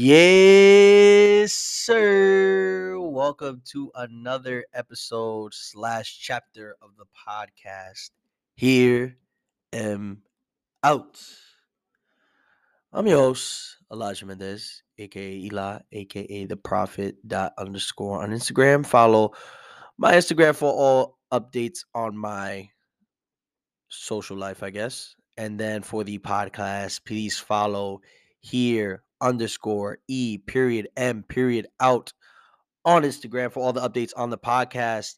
Yes, sir. Welcome to another episode slash chapter of the podcast. Here am out. I'm your host, Elijah Mendez, aka Eli, aka the prophet dot underscore on Instagram. Follow my Instagram for all updates on my social life, I guess. And then for the podcast, please follow here underscore E period M period out on Instagram for all the updates on the podcast.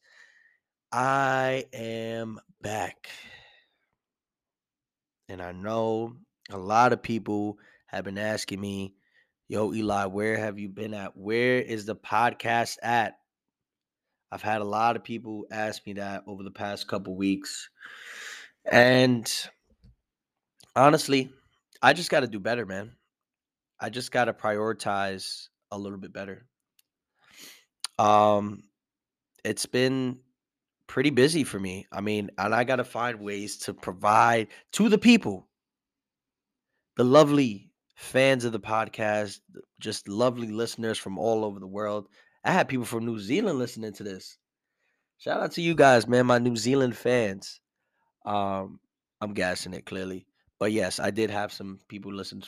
I am back. And I know a lot of people have been asking me, yo, Eli, where have you been at? Where is the podcast at? I've had a lot of people ask me that over the past couple weeks. And honestly, I just got to do better, man. I just got to prioritize a little bit better. Um it's been pretty busy for me. I mean, and I got to find ways to provide to the people, the lovely fans of the podcast, just lovely listeners from all over the world. I had people from New Zealand listening to this. Shout out to you guys, man, my New Zealand fans. Um, I'm gassing it clearly. But yes, I did have some people listen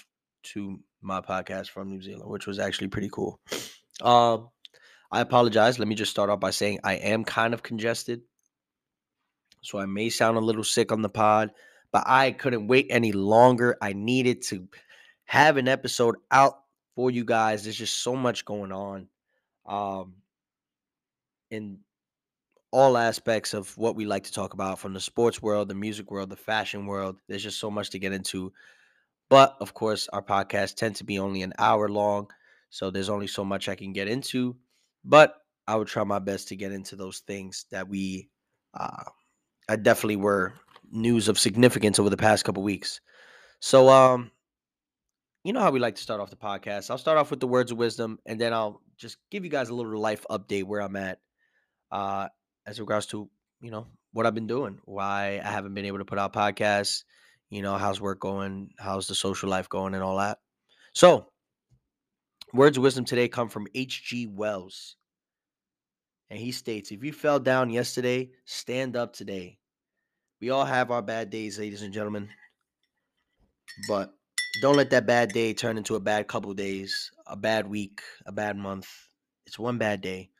to my podcast from New Zealand, which was actually pretty cool. Um, I apologize. Let me just start off by saying I am kind of congested. So I may sound a little sick on the pod, but I couldn't wait any longer. I needed to have an episode out for you guys. There's just so much going on. Um, in all aspects of what we like to talk about from the sports world, the music world, the fashion world. There's just so much to get into. But of course, our podcasts tend to be only an hour long. So there's only so much I can get into. But I would try my best to get into those things that we, uh, I definitely were news of significance over the past couple weeks. So, um, you know how we like to start off the podcast. I'll start off with the words of wisdom, and then I'll just give you guys a little life update where I'm at. Uh, as regards to you know what I've been doing, why I haven't been able to put out podcasts, you know, how's work going, how's the social life going, and all that. So, words of wisdom today come from H.G. Wells. And he states, if you fell down yesterday, stand up today. We all have our bad days, ladies and gentlemen. But don't let that bad day turn into a bad couple days, a bad week, a bad month. It's one bad day.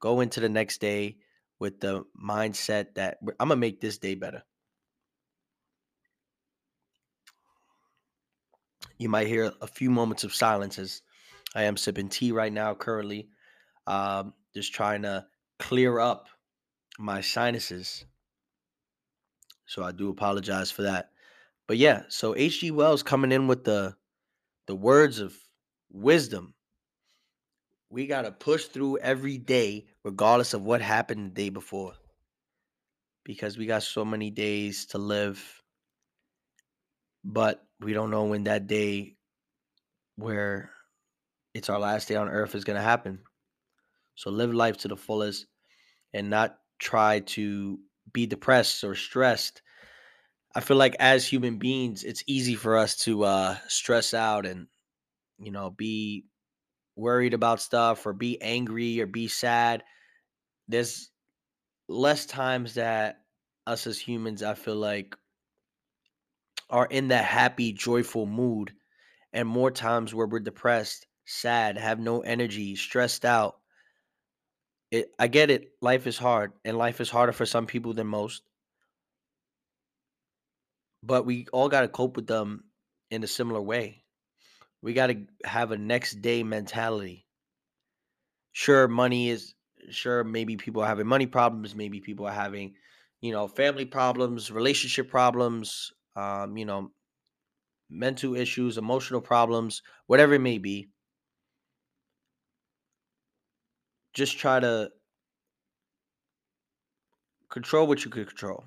Go into the next day with the mindset that I'm going to make this day better. You might hear a few moments of silence as I am sipping tea right now, currently. Um, just trying to clear up my sinuses. So I do apologize for that. But yeah, so H.G. Wells coming in with the the words of wisdom we got to push through every day, regardless of what happened the day before. Because we got so many days to live, but we don't know when that day where it's our last day on earth is going to happen. So live life to the fullest and not try to be depressed or stressed. I feel like as human beings, it's easy for us to uh, stress out and, you know, be worried about stuff or be angry or be sad, there's less times that us as humans, I feel like, are in that happy, joyful mood, and more times where we're depressed, sad, have no energy, stressed out. It, I get it. Life is hard, and life is harder for some people than most. But we all got to cope with them in a similar way. We got to have a next day mentality. Sure, money is sure maybe people are having money problems, maybe people are having, you know, family problems, relationship problems, um, you know, mental issues, emotional problems, whatever it may be. Just try to control what you can control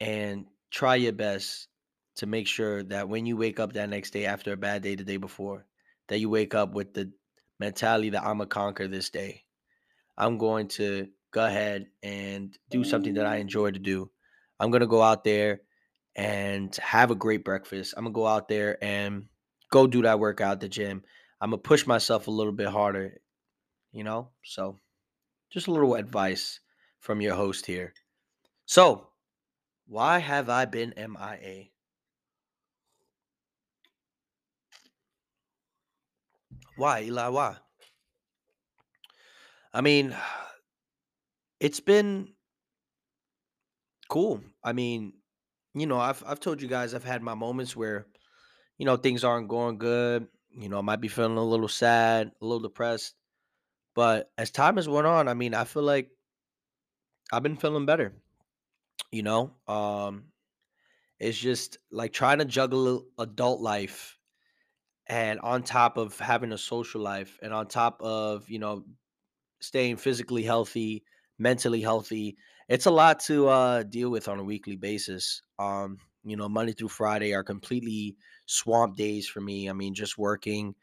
and try your best to make sure that when you wake up that next day after a bad day the day before, that you wake up with the mentality that I'm gonna conquer this day. I'm going to go ahead and do something that I enjoy to do. I'm gonna go out there and have a great breakfast. I'm gonna go out there and go do that workout at the gym. I'm gonna push myself a little bit harder, you know? So just a little advice from your host here. So, why have I been MIA? Why, Eli? Why? I mean, it's been cool. I mean, you know, I've I've told you guys I've had my moments where, you know, things aren't going good. You know, I might be feeling a little sad, a little depressed. But as time has went on, I mean, I feel like I've been feeling better. You know, um, it's just like trying to juggle adult life and on top of having a social life and on top of you know staying physically healthy, mentally healthy. It's a lot to uh, deal with on a weekly basis. Um, you know, Monday through Friday are completely swamp days for me. I mean, just working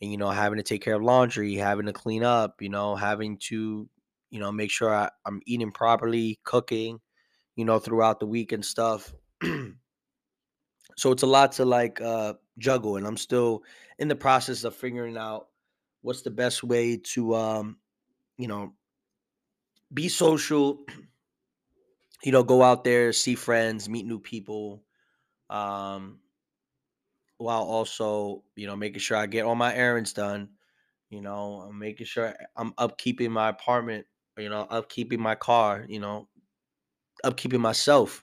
and you know having to take care of laundry, having to clean up, you know, having to you know make sure I, I'm eating properly, cooking, you know, throughout the week and stuff. so it's a lot to like uh, juggle, and I'm still in the process of figuring out what's the best way to um, you know be social you know go out there see friends meet new people um while also you know making sure i get all my errands done you know i'm making sure i'm upkeeping my apartment you know upkeeping my car you know upkeeping myself.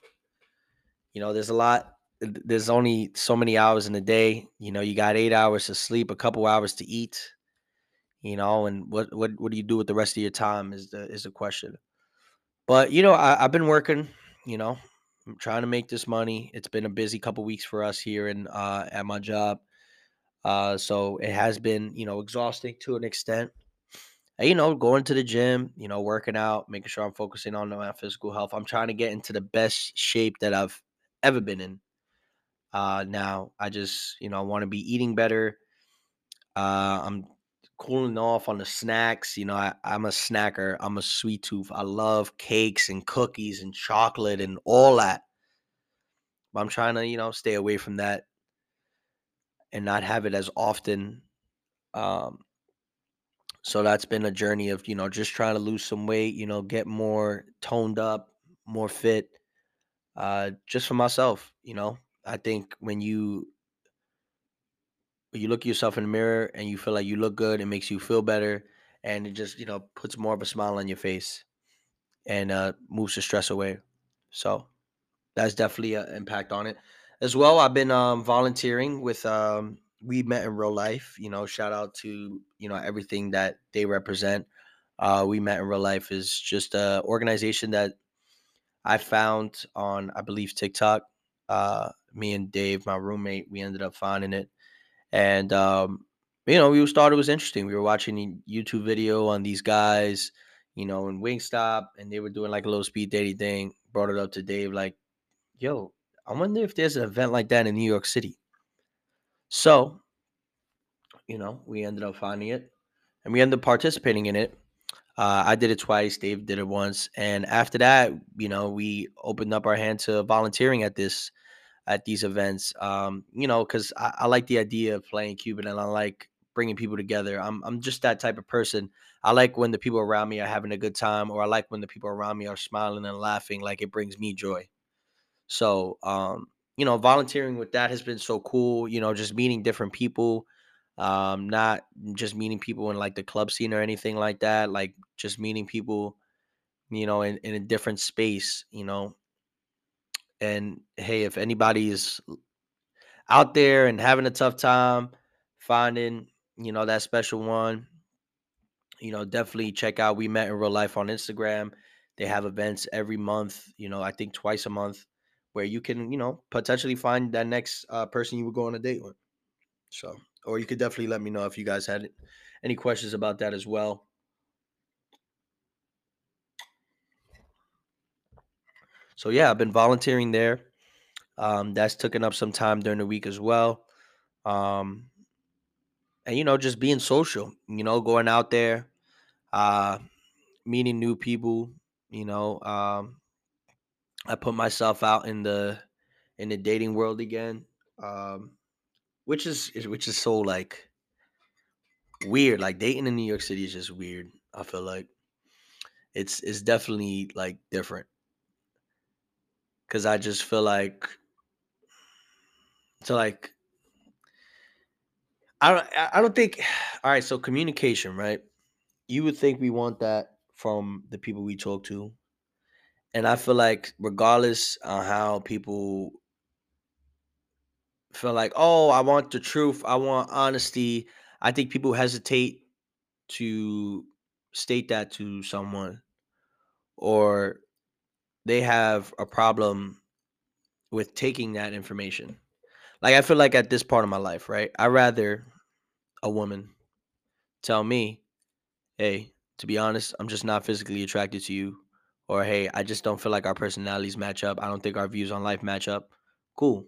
You know there's a lot there's only so many hours in a day you know you got eight hours to sleep a couple hours to eat you know and what what what do you do with the rest of your time is the is the question But, you know, I, I've been working, you know, I'm trying to make this money. It's been a busy couple weeks for us here in uh, at my job. Uh, so it has been, you know, exhausting to an extent. And, you know, going to the gym, you know, working out, making sure I'm focusing on my physical health. I'm trying to get into the best shape that I've ever been in. Uh, now I just, you know, I want to be eating better. Uh, I'm cooling off on the snacks. You know, I, I'm a snacker. I'm a sweet tooth. I love cakes and cookies and chocolate and all that. But I'm trying to, you know, stay away from that and not have it as often. Um, so that's been a journey of, you know, just trying to lose some weight, you know, get more toned up, more fit, uh, just for myself, you know. I think when you you look at yourself in the mirror and you feel like you look good, it makes you feel better and it just, you know, puts more of a smile on your face and uh moves the stress away. So that's definitely an impact on it. As well, I've been um volunteering with um We Met in Real Life. You know, shout out to, you know, everything that they represent. Uh We Met in Real Life is just a organization that I found on I believe TikTok. Uh me and Dave, my roommate, we ended up finding it and um, you know, we thought it was interesting. We were watching a YouTube video on these guys, you know, in Wingstop, and they were doing like a little speed dating thing. Brought it up to Dave, like, "Yo, I wonder if there's an event like that in New York City." So, you know, we ended up finding it, and we ended up participating in it. Uh, I did it twice. Dave did it once, and after that, you know, we opened up our hand to volunteering at this at these events. Um, you know, because I, I like the idea of playing Cupid and I like bringing people together. I'm I'm just that type of person. I like when the people around me are having a good time, or I like when the people around me are smiling and laughing. Like it brings me joy. So, um, you know, volunteering with that has been so cool. You know, just meeting different people, um, not just meeting people in like the club scene or anything like that. Like just meeting people, you know, in, in a different space. You know, and hey, if anybody is out there and having a tough time finding, you know, that special one, you know, definitely check out We Met in Real Life on Instagram. They have events every month, you know, I think twice a month where you can, you know, potentially find that next uh, person you would go on a date with. So, or you could definitely let me know if you guys had any questions about that as well. So, yeah, I've been volunteering there. Um, that's taken up some time during the week as well. Um, and you know, just being social, you know, going out there, uh, meeting new people, you know, um, I put myself out in the in the dating world again. Um, which is which is so like weird. Like dating in New York City is just weird. I feel like it's it's definitely like different because I just feel like so like I don't I don't think all right. So communication, right? You would think we want that from the people we talk to, and I feel like regardless on how people feel like, oh, I want the truth, I want honesty. I think people hesitate to state that to someone, or they have a problem with taking that information. Like I feel like at this part of my life, right? I rather a woman tell me, "Hey, to be honest, I'm just not physically attracted to you," or "Hey, I just don't feel like our personalities match up. I don't think our views on life match up." Cool,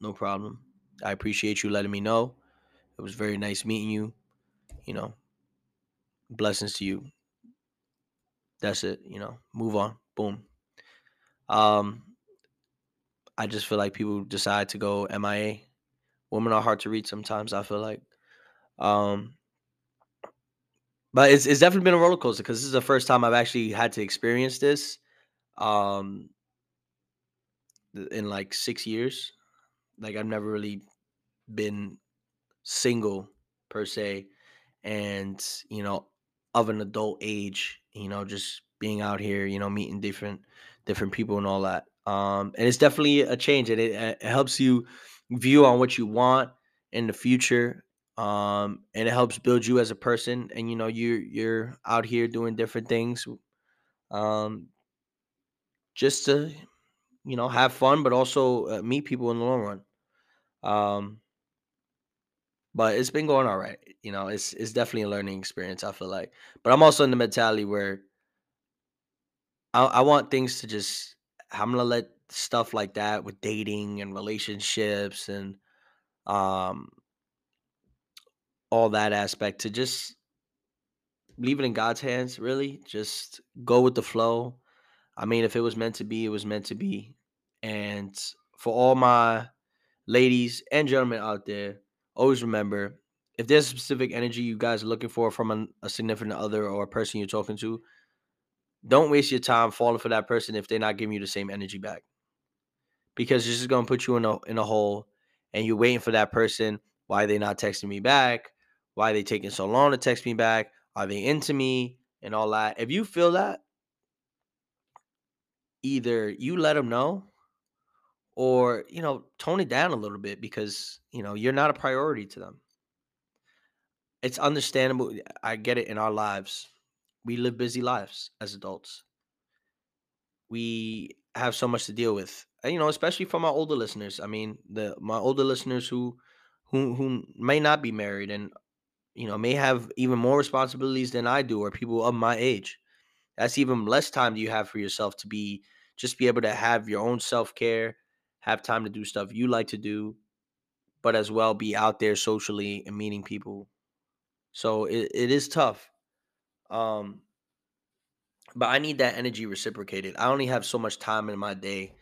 no problem. I appreciate you letting me know. It was very nice meeting you. You know, blessings to you. That's it. You know, move on. Boom. Um, I just feel like people decide to go MIA. Women are hard to read sometimes. I feel like. Um, but it's it's definitely been a roller coaster because this is the first time I've actually had to experience this. Um, in like six years, like I've never really been single per se, and you know, of an adult age, you know, just being out here, you know, meeting different different people and all that. Um, and it's definitely a change, and it, it helps you view on what you want in the future. Um, and it helps build you as a person, and you know, you're you're out here doing different things. Um, just to you know have fun, but also uh, meet people in the long run. Um, but it's been going all right. You know, it's it's definitely a learning experience. I feel like, but I'm also in the mentality where I, I want things to just. I'm gonna let stuff like that with dating and relationships and um all that aspect to just leave it in God's hands. Really, just go with the flow. I mean, if it was meant to be, it was meant to be. And for all my ladies and gentlemen out there, always remember if there's specific energy you guys are looking for from an, a significant other or a person you're talking to, don't waste your time falling for that person if they're not giving you the same energy back. Because this is gonna put you in a in a hole and you're waiting for that person. Why are they not texting me back? Why are they taking so long to text me back? Are they into me? And all that. If you feel that, either you let them know or you know tone it down a little bit because you know you're not a priority to them it's understandable i get it in our lives we live busy lives as adults. We have so much to deal with and, you know especially for my older listeners i mean the my older listeners who who who may not be married and you know may have even more responsibilities than i do or people of my age. That's even less time do you have for yourself to be just be able to have your own self-care have time to do stuff you like to do but as well be out there socially and meeting people. So it, it is tough um but i need that energy reciprocated. I only have so much time in my day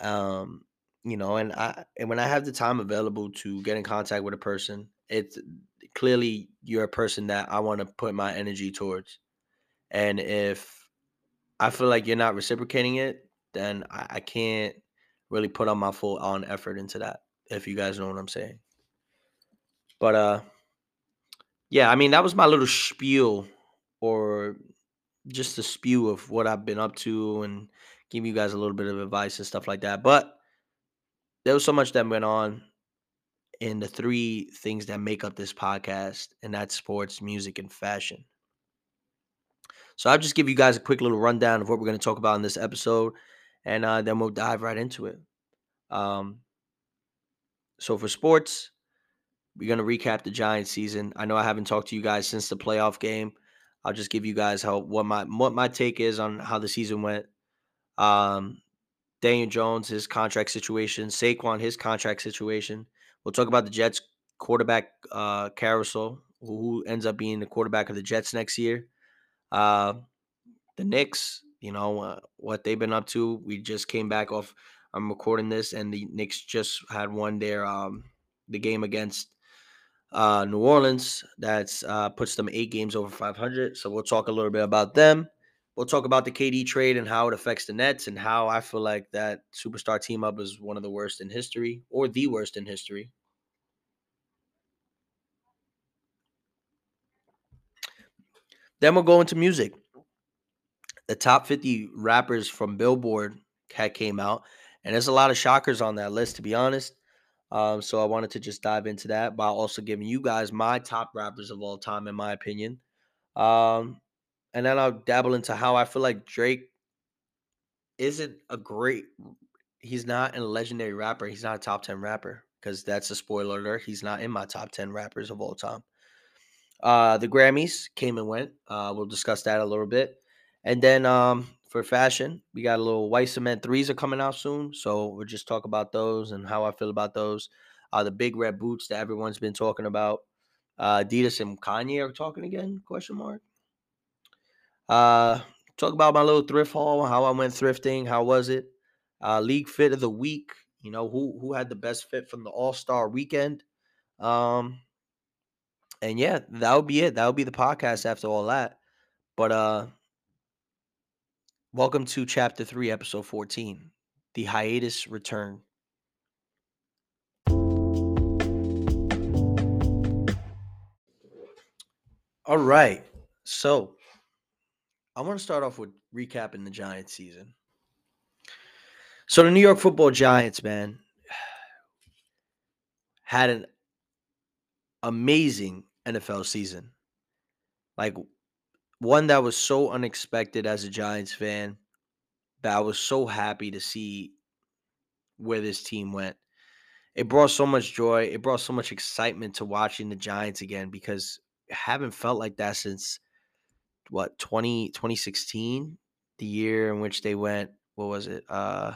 um you know and i and when i have the time available to get in contact with a person it's clearly you're a person that i want to put my energy towards. And if i feel like you're not reciprocating it then i, I can't really put on my full on effort into that if you guys know what i'm saying. But uh yeah i mean that was my little spiel or just a spew of what i've been up to and give you guys a little bit of advice and stuff like that but there was so much that went on in the three things that make up this podcast, and that's sports, music, and fashion. So I'll just give you guys a quick little rundown of what we're going to talk about in this episode, and uh, then we'll dive right into it. Um, so for sports, we're going to recap the Giants season. I know I haven't talked to you guys since the playoff game. I'll just give you guys how what my what my take is on how the season went. Um, Daniel Jones, his contract situation, Saquon, his contract situation. We'll talk about the Jets quarterback uh, carousel, who ends up being the quarterback of the Jets next year. Uh, the Knicks, you know uh, what they've been up to. We just came back off. I'm recording this, and the Knicks just had won their um, the game against uh, New Orleans. That's uh, puts them eight games over 500. So we'll talk a little bit about them. We'll talk about the KD trade and how it affects the Nets and how I feel like that superstar team up is one of the worst in history or the worst in history. Then we'll go into music. The top 50 rappers from Billboard had came out, and there's a lot of shockers on that list, to be honest. Um, so I wanted to just dive into that by also giving you guys my top rappers of all time, in my opinion. Um, and then I'll dabble into how I feel like Drake isn't a great. He's not a legendary rapper. He's not a top ten rapper because that's a spoiler alert. He's not in my top ten rappers of all time. Uh, the Grammys came and went. Uh, we'll discuss that a little bit, and then um, for fashion, we got a little white cement threes are coming out soon. So we'll just talk about those and how I feel about those. Uh, the big red boots that everyone's been talking about. Uh, Adidas and Kanye are talking again? Question mark. Uh, talk about my little thrift haul, how I went thrifting, how was it? Uh, league fit of the week. You know who who had the best fit from the All Star weekend. Um, and yeah, that would be it. That would be the podcast after all that. But uh welcome to chapter 3, episode 14. The hiatus return. All right. So, I want to start off with recapping the Giants season. So, the New York Football Giants, man, had an amazing NFL season. Like one that was so unexpected as a Giants fan that I was so happy to see where this team went. It brought so much joy. It brought so much excitement to watching the Giants again because I haven't felt like that since what 20 2016, the year in which they went what was it? Uh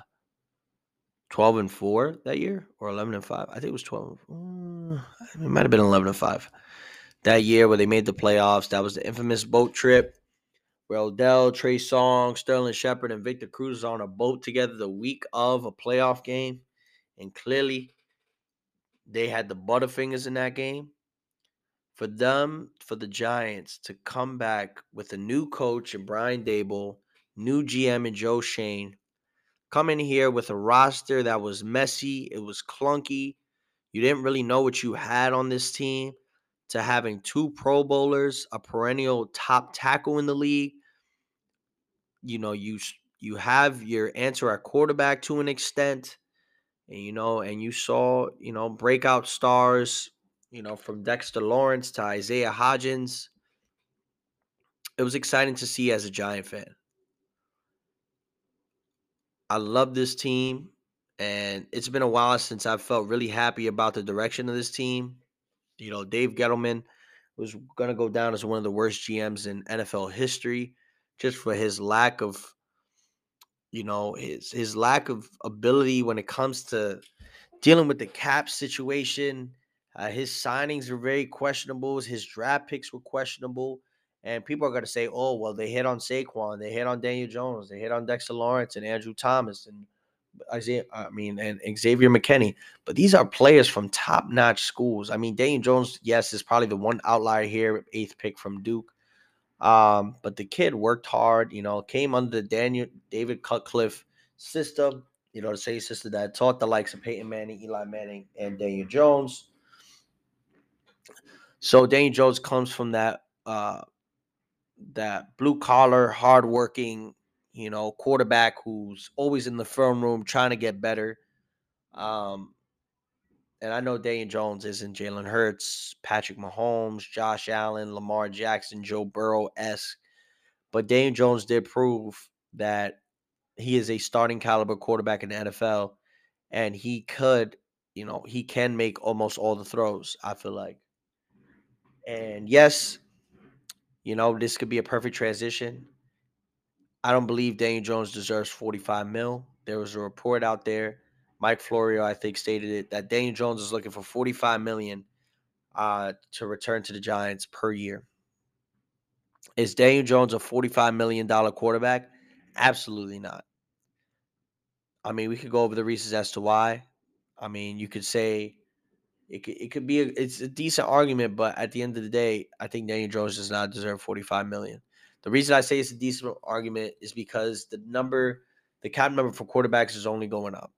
12 and 4 that year or 11 and 5. I think it was 12. Mm, it might have been 11 and 5 that year where they made the playoffs. That was the infamous boat trip where Odell, Trey Songz, Sterling Shepard, and Victor Cruz are on a boat together the week of a playoff game. And clearly, they had the Butterfingers in that game. For them, for the Giants to come back with a new coach and Brian Daboll, new GM and Joe Schoen, come in here with a roster that was messy, it was clunky. You didn't really know what you had on this team to having two Pro Bowlers, a perennial top tackle in the league. You know, you you have your answer at quarterback to an extent, and you know, and you saw you know breakout stars, you know, from Dexter Lawrence to Isaiah Hodgins. It was exciting to see as a Giant fan. I love this team, and it's been a while since I've felt really happy about the direction of this team. You know, Dave Gettleman was going to go down as one of the worst GMs in NFL history just for his lack of you know, his his lack of ability when it comes to dealing with the cap situation. Uh, his signings were very questionable. His draft picks were questionable. And people are going to say, oh, well, they hit on Saquon, they hit on Daniel Jones, they hit on Dexter Lawrence and Andrew Thomas and Isaiah, I mean, and Xavier McKinney. But these are players from top notch schools. I mean, Daniel Jones, yes, is probably the one outlier here, eighth pick from Duke. Um, but the kid worked hard, you know, came under the Daniel David Cutcliffe system, you know, the same system that taught the likes of Peyton Manning, Eli Manning, and Daniel Jones. So Daniel Jones comes from that uh that blue collar, hardworking, you know, quarterback who's always in the film room trying to get better. Um, and I know Daniel Jones isn't Jalen Hurts, Patrick Mahomes, Josh Allen, Lamar Jackson, Joe Burrow esque, but Daniel Jones did prove that he is a starting caliber quarterback in the NFL, and he could, you know, he can make almost all the throws. I feel like, and yes, you know, this could be a perfect transition. I don't believe Daniel Jones deserves 45 mil. There was a report out there. Mike Florio, I think, stated it that Daniel Jones is looking for 45 million uh, to return to the Giants per year. Is Daniel Jones a 45 million dollar quarterback? Absolutely not. I mean, we could go over the reasons as to why. I mean, you could say it could, it could be a, it's a decent argument, but at the end of the day, I think Daniel Jones does not deserve 45 million. The reason I say it's a decent argument is because the number, the cap number for quarterbacks is only going up.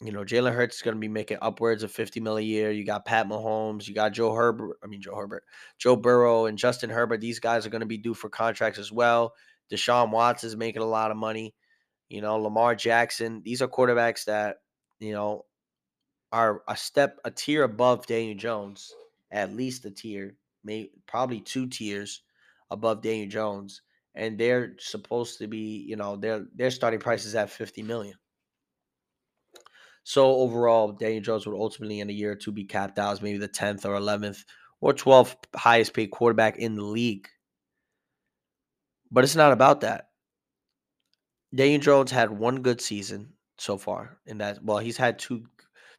You know, Jalen Hurts is going to be making upwards of 50 mil a year. You got Pat Mahomes, you got Joe Herbert, I mean Joe Herbert, Joe Burrow, and Justin Herbert. These guys are going to be due for contracts as well. Deshaun Watts is making a lot of money. You know, Lamar Jackson. These are quarterbacks that you know are a step, a tier above Daniel Jones, at least a tier, maybe probably two tiers above Daniel Jones, and they're supposed to be, you know, their their starting price is at fifty million. So overall, Daniel Jones would ultimately in a year or two be capped out as maybe the tenth or eleventh or twelfth highest paid quarterback in the league. But it's not about that. Daniel Jones had one good season so far in that. Well, he's had two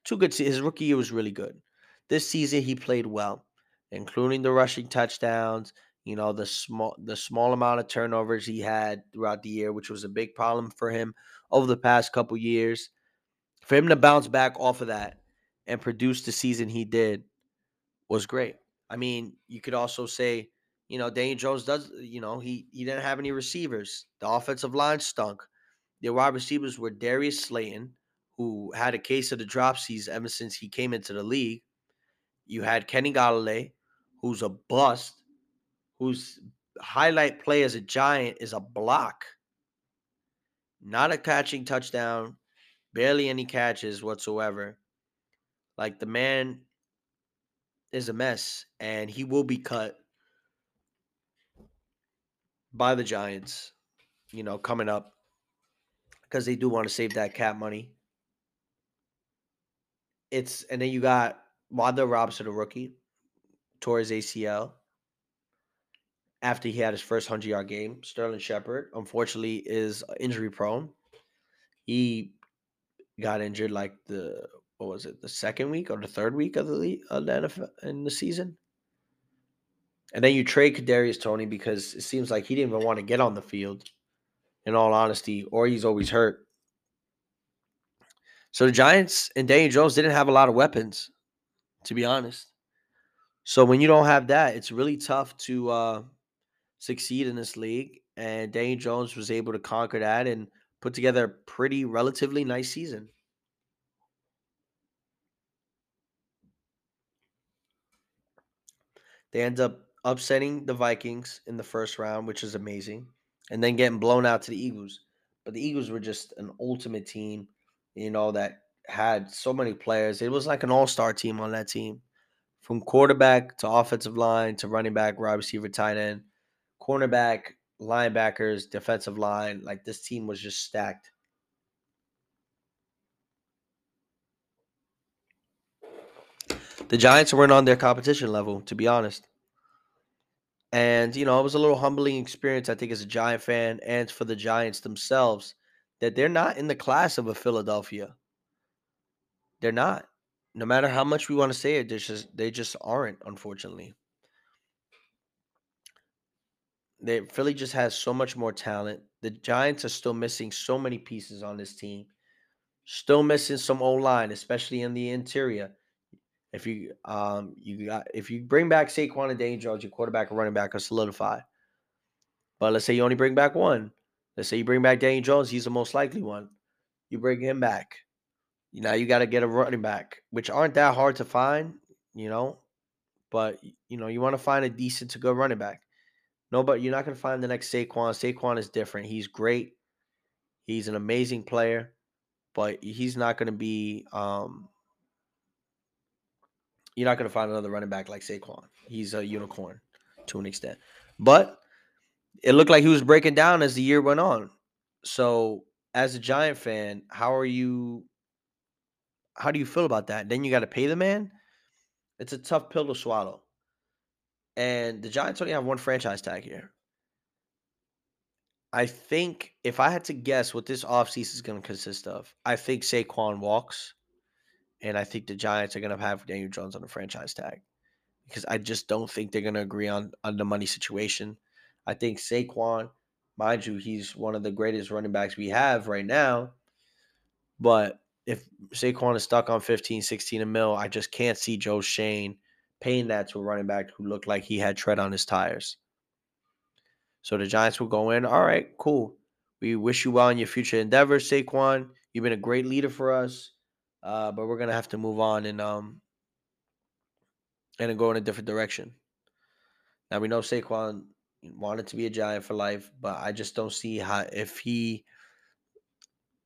two good. His rookie year was really good. This season he played well, including the rushing touchdowns. You know the small the small amount of turnovers he had throughout the year, which was a big problem for him over the past couple years. For him to bounce back off of that and produce the season he did was great. I mean, you could also say, you know, Daniel Jones does, you know, he he didn't have any receivers. The offensive line stunk. The wide receivers were Darius Slayton, who had a case of the dropsies ever since he came into the league. You had Kenny Golladay, who's a bust, whose highlight play as a giant is a block, not a catching touchdown, barely any catches whatsoever. Like the man is a mess, and he will be cut by the Giants, you know, coming up because they do want to save that cap money. It's and then you got Wan'Dale Robinson, a rookie, tore his ACL after he had his first hundred yard game. Sterling Shepard, unfortunately, is injury prone. He got injured like the what was it, the second week or the third week of the league of the NFL in the season. And then you trade Kadarius Toney because it seems like he didn't even want to get on the field, in all honesty, or he's always hurt. So the Giants and Daniel Jones didn't have a lot of weapons, to be honest. So when you don't have that, it's really tough to uh, succeed in this league. And Daniel Jones was able to conquer that and put together a pretty relatively nice season. They end up upsetting the Vikings in the first round, which is amazing, and then getting blown out to the Eagles. But the Eagles were just an ultimate team you know, that had so many players. It was like an all star team on that team from quarterback to offensive line to running back, wide receiver, tight end, cornerback, linebackers, defensive line. Like this team was just stacked. The Giants weren't on their competition level, to be honest. And, you know, it was a little humbling experience, I think, as a Giant fan and for the Giants themselves that they're not in the class of a Philadelphia. They're not. No matter how much we want to say it, they just they just aren't, unfortunately. They Philly just has so much more talent. The Giants are still missing so many pieces on this team. Still missing some O line, especially in the interior. If you um you got if you bring back Saquon and Dane Jones, your quarterback and running back are solidified. But let's say you only bring back one. Let's say you bring back Daniel Jones, he's the most likely one. You bring him back. Now you got to get a running back, which aren't that hard to find, you know. But you know, you want to find a decent to good running back. No, but you're not going to find the next Saquon. Saquon is different. He's great. He's an amazing player, but he's not going to be. Um, you're not going to find another running back like Saquon. He's a unicorn to an extent. But it looked like he was breaking down as the year went on. So, as a Giant fan, how are you? How do you feel about that? Then you got to pay the man. It's a tough pill to swallow. And the Giants only have one franchise tag here. I think if I had to guess what this offseason is going to consist of, I think Saquon walks. And I think the Giants are going to have Daniel Jones on the franchise tag because I just don't think they're going to agree on, on the money situation. I think Saquon, mind you, he's one of the greatest running backs we have right now. But if Saquon is stuck on 15, 16 a mil, I just can't see Joe Schoen paying that to a running back who looked like he had tread on his tires. So the Giants will go in. All right, cool. We wish you well in your future endeavors, Saquon. You've been a great leader for us, uh, but we're gonna have to move on and um and go in a different direction. Now we know Saquon wanted to be a Giant for life, but I just don't see how if he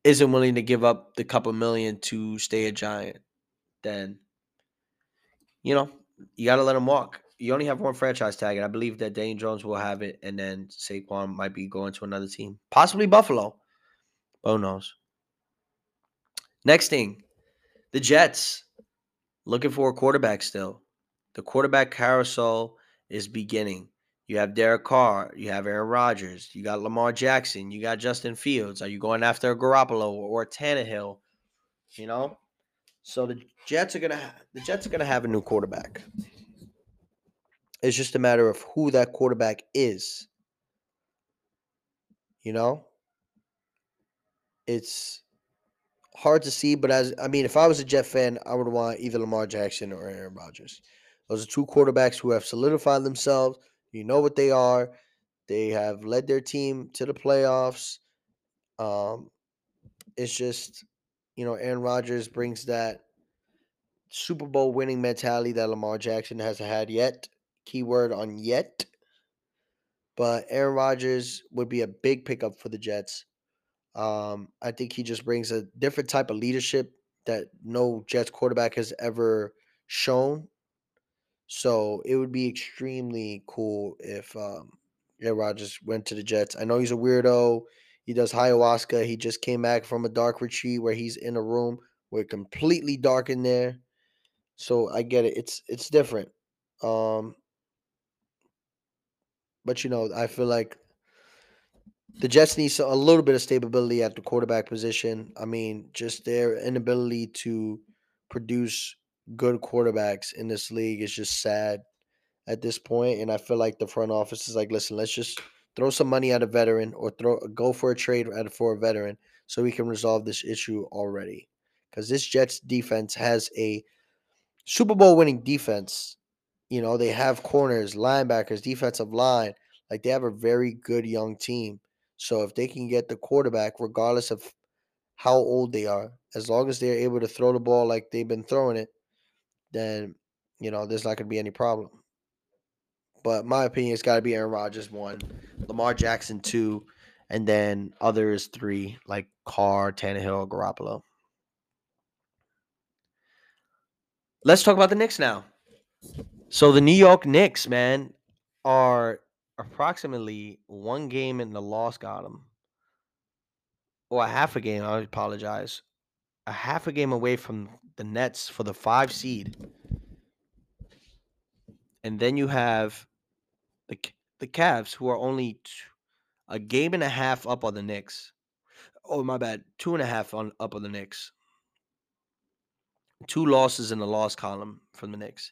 isn't willing to give up the couple million to stay a Giant, then you know you got to let him walk. You only have one franchise tag, and I believe that Dane Jones will have it, and then Saquon might be going to another team, possibly Buffalo. Who knows? Next thing, the Jets looking for a quarterback still. The quarterback carousel is beginning. You have Derek Carr, you have Aaron Rodgers, you got Lamar Jackson, you got Justin Fields. Are you going after a Garoppolo or a Tannehill? You know, so the Jets are gonna ha- the Jets are gonna have a new quarterback. It's just a matter of who that quarterback is. You know, it's hard to see, but as I mean, if I was a Jet fan, I would want either Lamar Jackson or Aaron Rodgers. Those are two quarterbacks who have solidified themselves. You know what they are. They have led their team to the playoffs. Um, it's just, you know, Aaron Rodgers brings that Super Bowl winning mentality that Lamar Jackson hasn't had yet. Keyword on yet. But Aaron Rodgers would be a big pickup for the Jets. Um, I think he just brings a different type of leadership that no Jets quarterback has ever shown. So it would be extremely cool if um, Aaron Rodgers went to the Jets. I know he's a weirdo. He does ayahuasca. He just came back from a dark retreat where he's in a room where completely dark in there. So I get it. It's it's different. Um, but you know, I feel like the Jets need a little bit of stability at the quarterback position. I mean, just their inability to produce good quarterbacks in this league is just sad at this point. And I feel like the front office is like, listen, let's just throw some money at a veteran or throw go for a trade at for a veteran so we can resolve this issue already. Because this Jets defense has a Super Bowl winning defense. You know, they have corners, linebackers, defensive line. Like they have a very good young team. So if they can get the quarterback, regardless of how old they are, as long as they're able to throw the ball like they've been throwing it, then you know there's not going to be any problem. But my opinion, it's got to be Aaron Rodgers one, Lamar Jackson two, and then others three like Carr, Tannehill, Garoppolo. Let's talk about the Knicks now. So the New York Knicks, man, are approximately one game in the loss got them. Or a half a game, I apologize. A half a game away from the Nets for the five seed. And then you have the the Cavs who are only a game and a half up on the Knicks. Oh my bad, two and a half on up on the Knicks. Two losses in the loss column from the Knicks.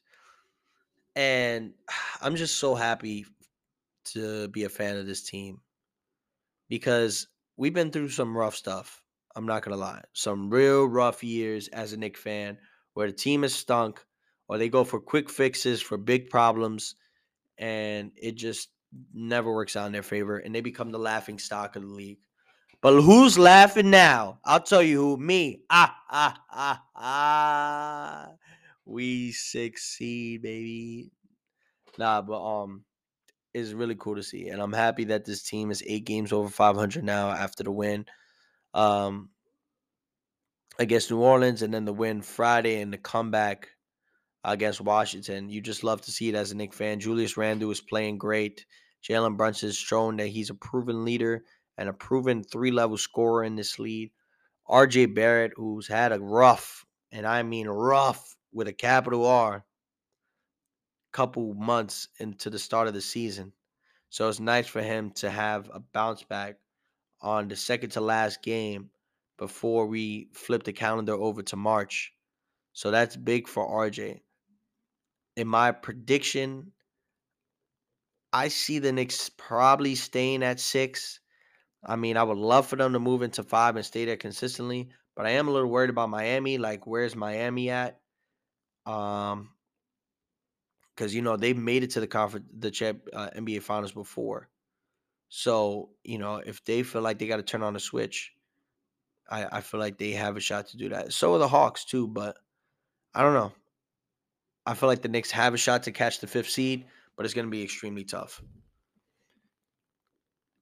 And I'm just so happy to be a fan of this team because we've been through some rough stuff. I'm not gonna lie, some real rough years as a Knick fan where the team is stunk or they go for quick fixes for big problems and it just never works out in their favor and they become the laughing stock of the league. But who's laughing now? I'll tell you who. Me. Ah ah ah ah. We succeed, baby. Nah, but um, it's really cool to see, and I'm happy that this team is eight games over 500 now after the win, um, against New Orleans, and then the win Friday and the comeback against Washington. You just love to see it as a Knick fan. Julius Randle is playing great. Jalen Brunson has shown that he's a proven leader and a proven three level scorer in this league. RJ Barrett, who's had a rough, and I mean rough with a capital R, couple months into the start of the season. So it's nice for him to have a bounce back on the second to last game before we flip the calendar over to March. So that's big for RJ. In my prediction, I see the Knicks probably staying at six. I mean, I would love for them to move into five and stay there consistently, but I am a little worried about Miami. Like, where's Miami at? Um, because you know they made it to the conference, the champ, uh, NBA Finals before. So you know if they feel like they got to turn on the switch, I I feel like they have a shot to do that. So are the Hawks too, but I don't know. I feel like the Knicks have a shot to catch the fifth seed, but it's going to be extremely tough.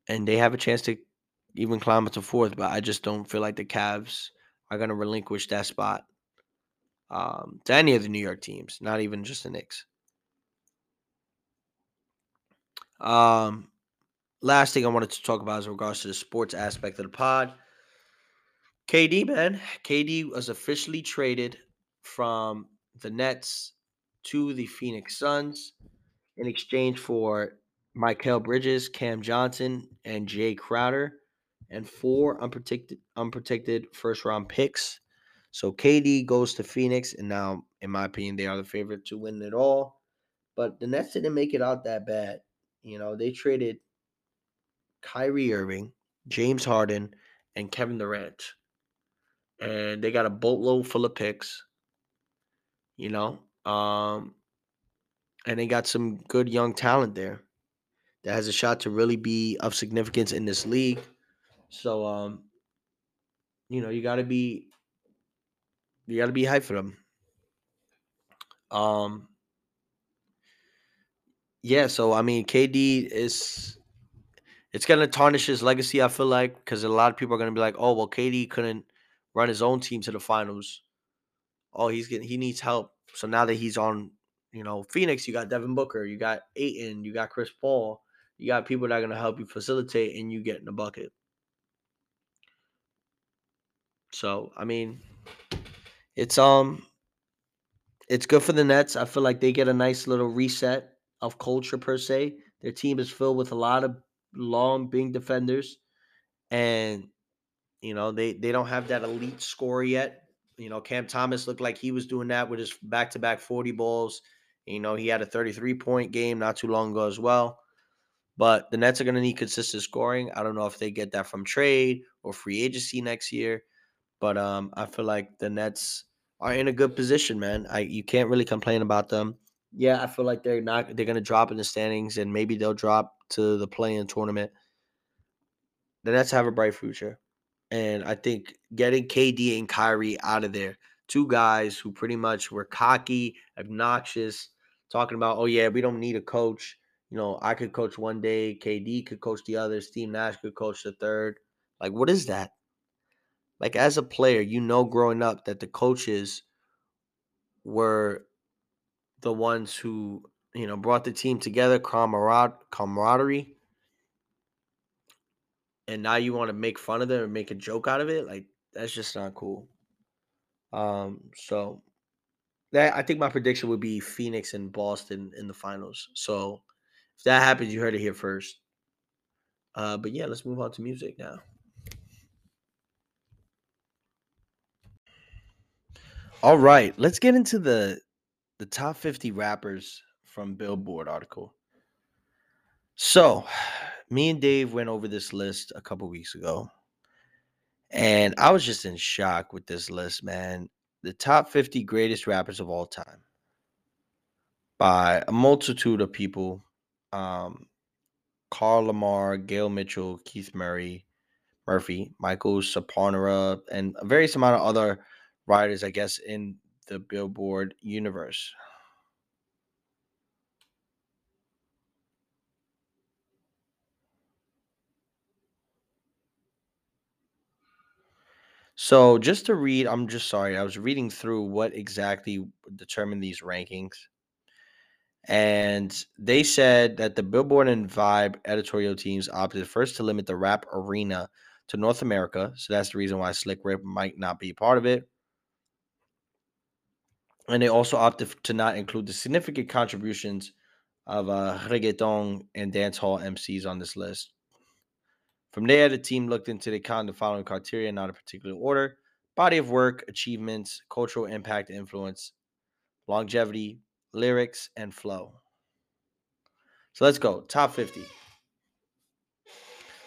And they have a chance to even climb up to fourth, but I just don't feel like the Cavs are going to relinquish that spot um, to any of the New York teams, not even just the Knicks. Um, last thing I wanted to talk about is in regards to the sports aspect of the pod. KD, man, KD was officially traded from the Nets to the Phoenix Suns in exchange for Mikal Bridges, Cam Johnson, and Jae Crowder, and four unprotected unprotected first round picks. So KD goes to Phoenix, and now, in my opinion, they are the favorite to win it all. But the Nets didn't make it out that bad. You know, they traded Kyrie Irving, James Harden, and Kevin Durant. And they got a boatload full of picks. You know, um, and they got some good young talent there that has a shot to really be of significance in this league. So, um, you know, you got to be you got to be hyped for them. Um, yeah. So I mean, KD is it's gonna tarnish his legacy. I feel like because a lot of people are gonna be like, oh well, KD couldn't run his own team to the finals. Oh, he's getting he needs help. So now that he's on, you know, Phoenix, you got Devin Booker, you got Ayton, you got Chris Paul, you got people that are gonna help you facilitate, and you get in the bucket. So I mean, it's um, it's good for the Nets. I feel like they get a nice little reset of culture per se. Their team is filled with a lot of long, big defenders, and you know they they don't have that elite score yet. You know, Cam Thomas looked like he was doing that with his back to back 40 balls. You know, he had a 33 point game not too long ago as well. But the Nets are going to need consistent scoring. I don't know if they get that from trade or free agency next year. But um, I feel like the Nets are in a good position, man. I you can't really complain about them. Yeah, I feel like they're not they're gonna drop in the standings and maybe they'll drop to the play-in tournament. The Nets have a bright future. And I think getting KD and Kyrie out of there, two guys who pretty much were cocky, obnoxious, talking about, oh yeah, we don't need a coach. You know, I could coach one day, KD could coach the other, Steve Nash could coach the third. Like, what is that? Like, as a player, you know, growing up that the coaches were the ones who, you know, brought the team together, camarad- camaraderie. And now you want to make fun of them and make a joke out of it. Like, that's just not cool. Um, so that I think my prediction would be Phoenix and Boston in the finals. So if that happens, you heard it here first. Uh, but yeah, let's move on to music now. All right, let's get into the the top 50 rappers from Billboard article. So, me and Dave went over this list a couple weeks ago. And I was just in shock with this list, man. The top 50 greatest rappers of all time by a multitude of people. Um, Carl Lamarre, Gail Mitchell, Keith Murray, Murphy, Michael Saponara, and a various amount of other writers, I guess, in the Billboard universe. So just to read, I'm just sorry, I was reading through what exactly determined these rankings. And they said that the Billboard and Vibe editorial teams opted first to limit the rap arena to North America. So that's the reason why Slick Rick might not be part of it. And they also opted to not include the significant contributions of uh, reggaeton and dancehall MCs on this list. From there, the team looked into the kind of following criteria, not a particular order body of work, achievements, cultural impact, influence, longevity, lyrics, and flow. So let's go. Top 50.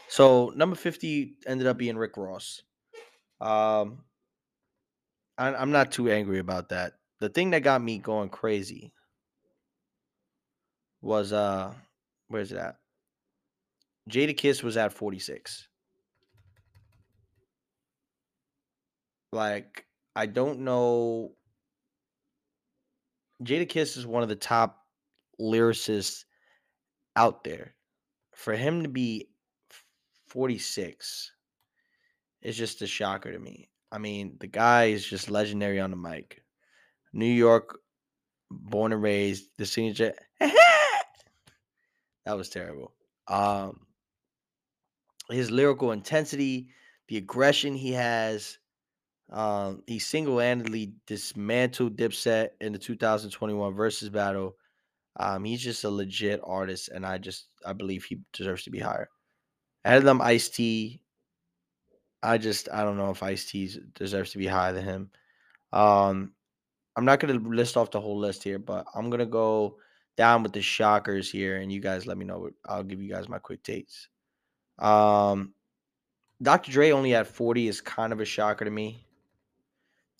So number 50 ended up being Rick Ross. Um, I, I'm not too angry about that. The thing that got me going crazy was uh, where's it at? Jadakiss was at 46. Like, I don't know. Jadakiss is one of the top lyricists out there. For him to be 46 is just a shocker to me. I mean, the guy is just legendary on the mic. New York, born and raised, the signature. that was terrible. Um, his lyrical intensity, the aggression he has. Um, he single-handedly dismantled Dipset in the 2021 Verzuz battle. Um, he's just a legit artist, and I just I believe he deserves to be higher. Ahead of them, Ice T. I just I don't know if Ice T deserves to be higher than him. Um, I'm not gonna list off the whole list here, but I'm gonna go down with the shockers here, and you guys let me know. I'll give you guys my quick takes. Um, Dr. Dre only at 40 is kind of a shocker to me.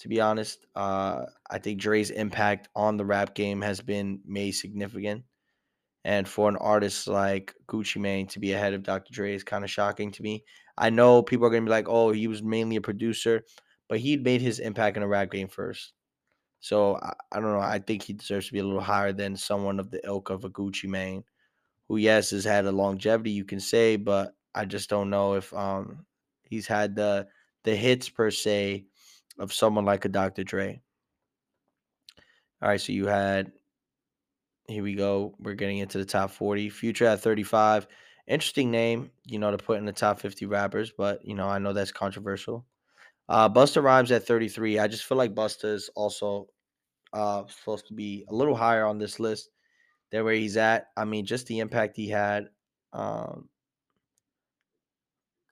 To be honest, uh, I think Dre's impact on the rap game has been made significant. And for an artist like Gucci Mane to be ahead of Dr. Dre is kind of shocking to me. I know people are going to be like, oh, he was mainly a producer, but he made his impact in the rap game first. So I, I, don't know. I think he deserves to be a little higher than someone of the ilk of a Gucci Mane, who, yes, has had a longevity, you can say, but I just don't know if um he's had the the hits per se of someone like a Dr. Dre. All right, so you had here we go. We're getting into the top 40. Future at 35. Interesting name, you know, to put in the top 50 rappers, but you know, I know that's controversial. Uh Busta Rhymes at 33. I just feel like Busta is also uh supposed to be a little higher on this list than where he's at. I mean, just the impact he had. Um,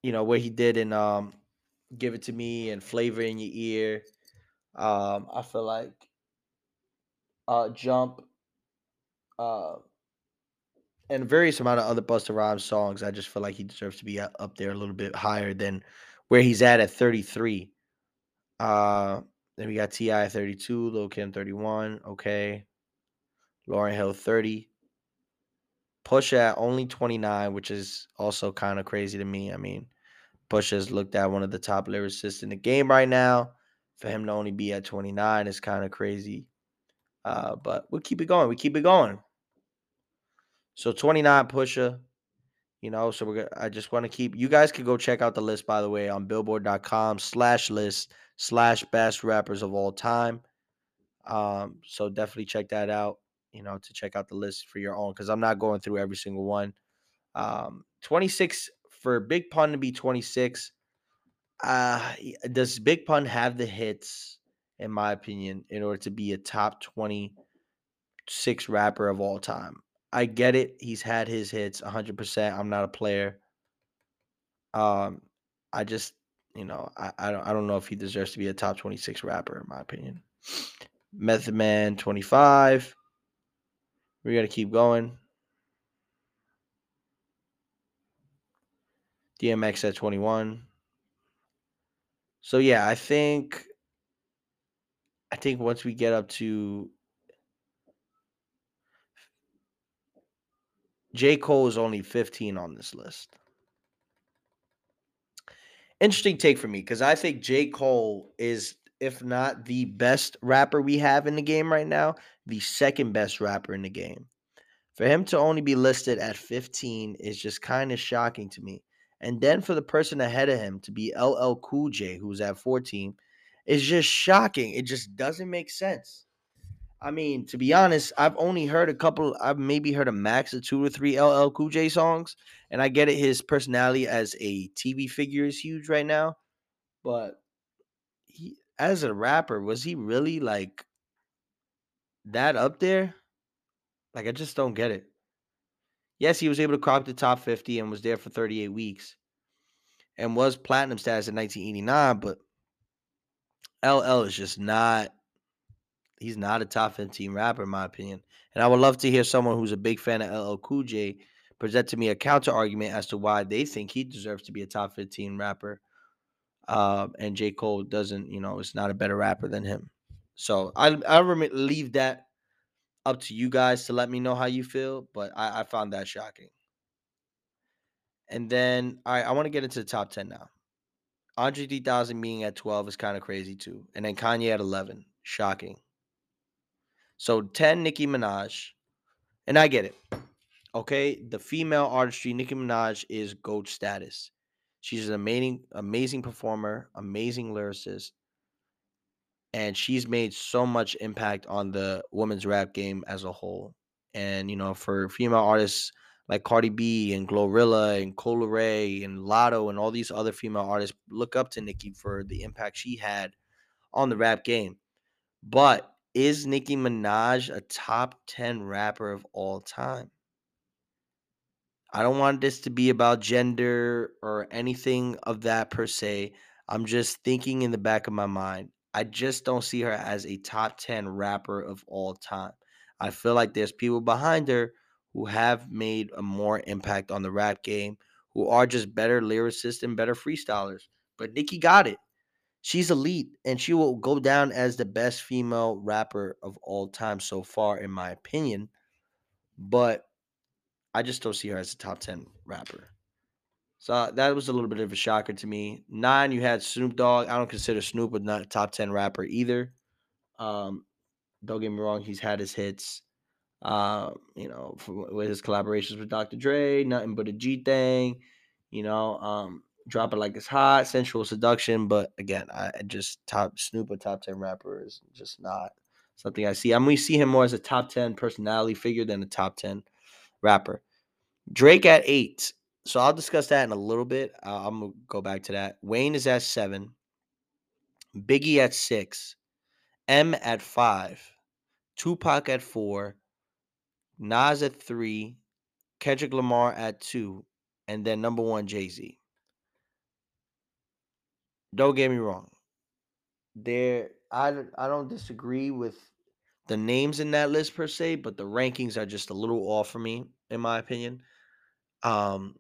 you know, what he did in um Give It to Me and Flavor in Your Ear. Um, I feel like uh Jump uh and various amount of other Busta Rhymes songs. I just feel like he deserves to be up there a little bit higher than where he's at at 33. Uh, then we got T.I. 32, Lil Kim 31. Okay, Lauryn Hill 30. Pusha at only 29, which is also kind of crazy to me. I mean, Pusha's looked at one of the top lyricists in the game right now. For him to only be at 29 is kind of crazy. Uh, but we'll keep it going. We keep it going. So 29 Pusha, you know, so we're gonna I just want to keep you guys can go check out the list by the way on billboard.com slash list slash best rappers of all time. Um, so definitely check that out, you know, to check out the list for your own because I'm not going through every single one. Um, 26 for Big Pun to be 26. Uh, does Big Pun have the hits, in my opinion, in order to be a top 26 rapper of all time? I get it. He's had his hits 100%. I'm not a player. Um, I just, you know, I, I don't I don't know if he deserves to be a top 26 rapper in my opinion. Method Man 25. We got to keep going. DMX at 21. So yeah, I think I think once we get up to J. Cole is only 15 on this list. Interesting take for me because I think J. Cole is, if not the best rapper we have in the game right now, the second best rapper in the game. For him to only be listed at 15 is just kind of shocking to me. And then for the person ahead of him to be LL Cool J, who's at 14, is just shocking. It just doesn't make sense. I mean, to be honest, I've only heard a couple. I've maybe heard a max of two or three LL Cool J songs, and I get it. His personality as a TV figure is huge right now, but he, as a rapper, was he really like that up there? Like, I just don't get it. Yes, he was able to crop the top 50 and was there for 38 weeks and was platinum status in 1989, but LL is just not he's not a top 15 rapper in my opinion. And I would love to hear someone who's a big fan of LL Cool J present to me a counter argument as to why they think he deserves to be a top 15 rapper. Uh, and J Cole doesn't, you know, is not a better rapper than him. So I I rem- leave that up to you guys to let me know how you feel, but I, I found that shocking. And then right, I want to get into the top ten now. Andre 3000 being at 12 is kind of crazy too. And then Kanye at 11. Shocking. So 10, Nicki Minaj. And I get it. Okay. The female artistry, Nicki Minaj is GOAT status. She's an amazing, amazing performer, amazing lyricist. And she's made so much impact on the women's rap game as a whole. And, you know, for female artists like Cardi B and Glorilla and Coi Leray and Latto and all these other female artists look up to Nicki for the impact she had on the rap game. But is Nicki Minaj a top 10 rapper of all time? I don't want this to be about gender or anything of that per se. I'm just thinking in the back of my mind. I just don't see her as a top 10 rapper of all time. I feel like there's people behind her who have made a more impact on the rap game, who are just better lyricists and better freestylers. But Nicki got it. She's elite and she will go down as the best female rapper of all time so far, in my opinion. But I just don't see her as a top 10 rapper. So uh, that was a little bit of a shocker to me. Nine, you had Snoop Dogg. I don't consider Snoop a not top 10 rapper either. Um, don't get me wrong, he's had his hits. Uh, you know, for, with his collaborations with Dr. Dre, nothing but a G thing. You know, um, drop it like it's hot, sensual seduction. But again, I just top Snoop a top ten rapper is just not something I see. I'm mean, we see him more as a top ten personality figure than a top ten rapper. Drake at eight. So I'll discuss that in a little bit. Uh, I'm gonna go back to that. Wayne is at seven. Biggie at six. M at five. Tupac at four. Nas at three. Kendrick Lamar at two. And then number one, Jay Z. Don't get me wrong. There, I I don't disagree with the names in that list per se, but the rankings are just a little off for me, in my opinion. Um,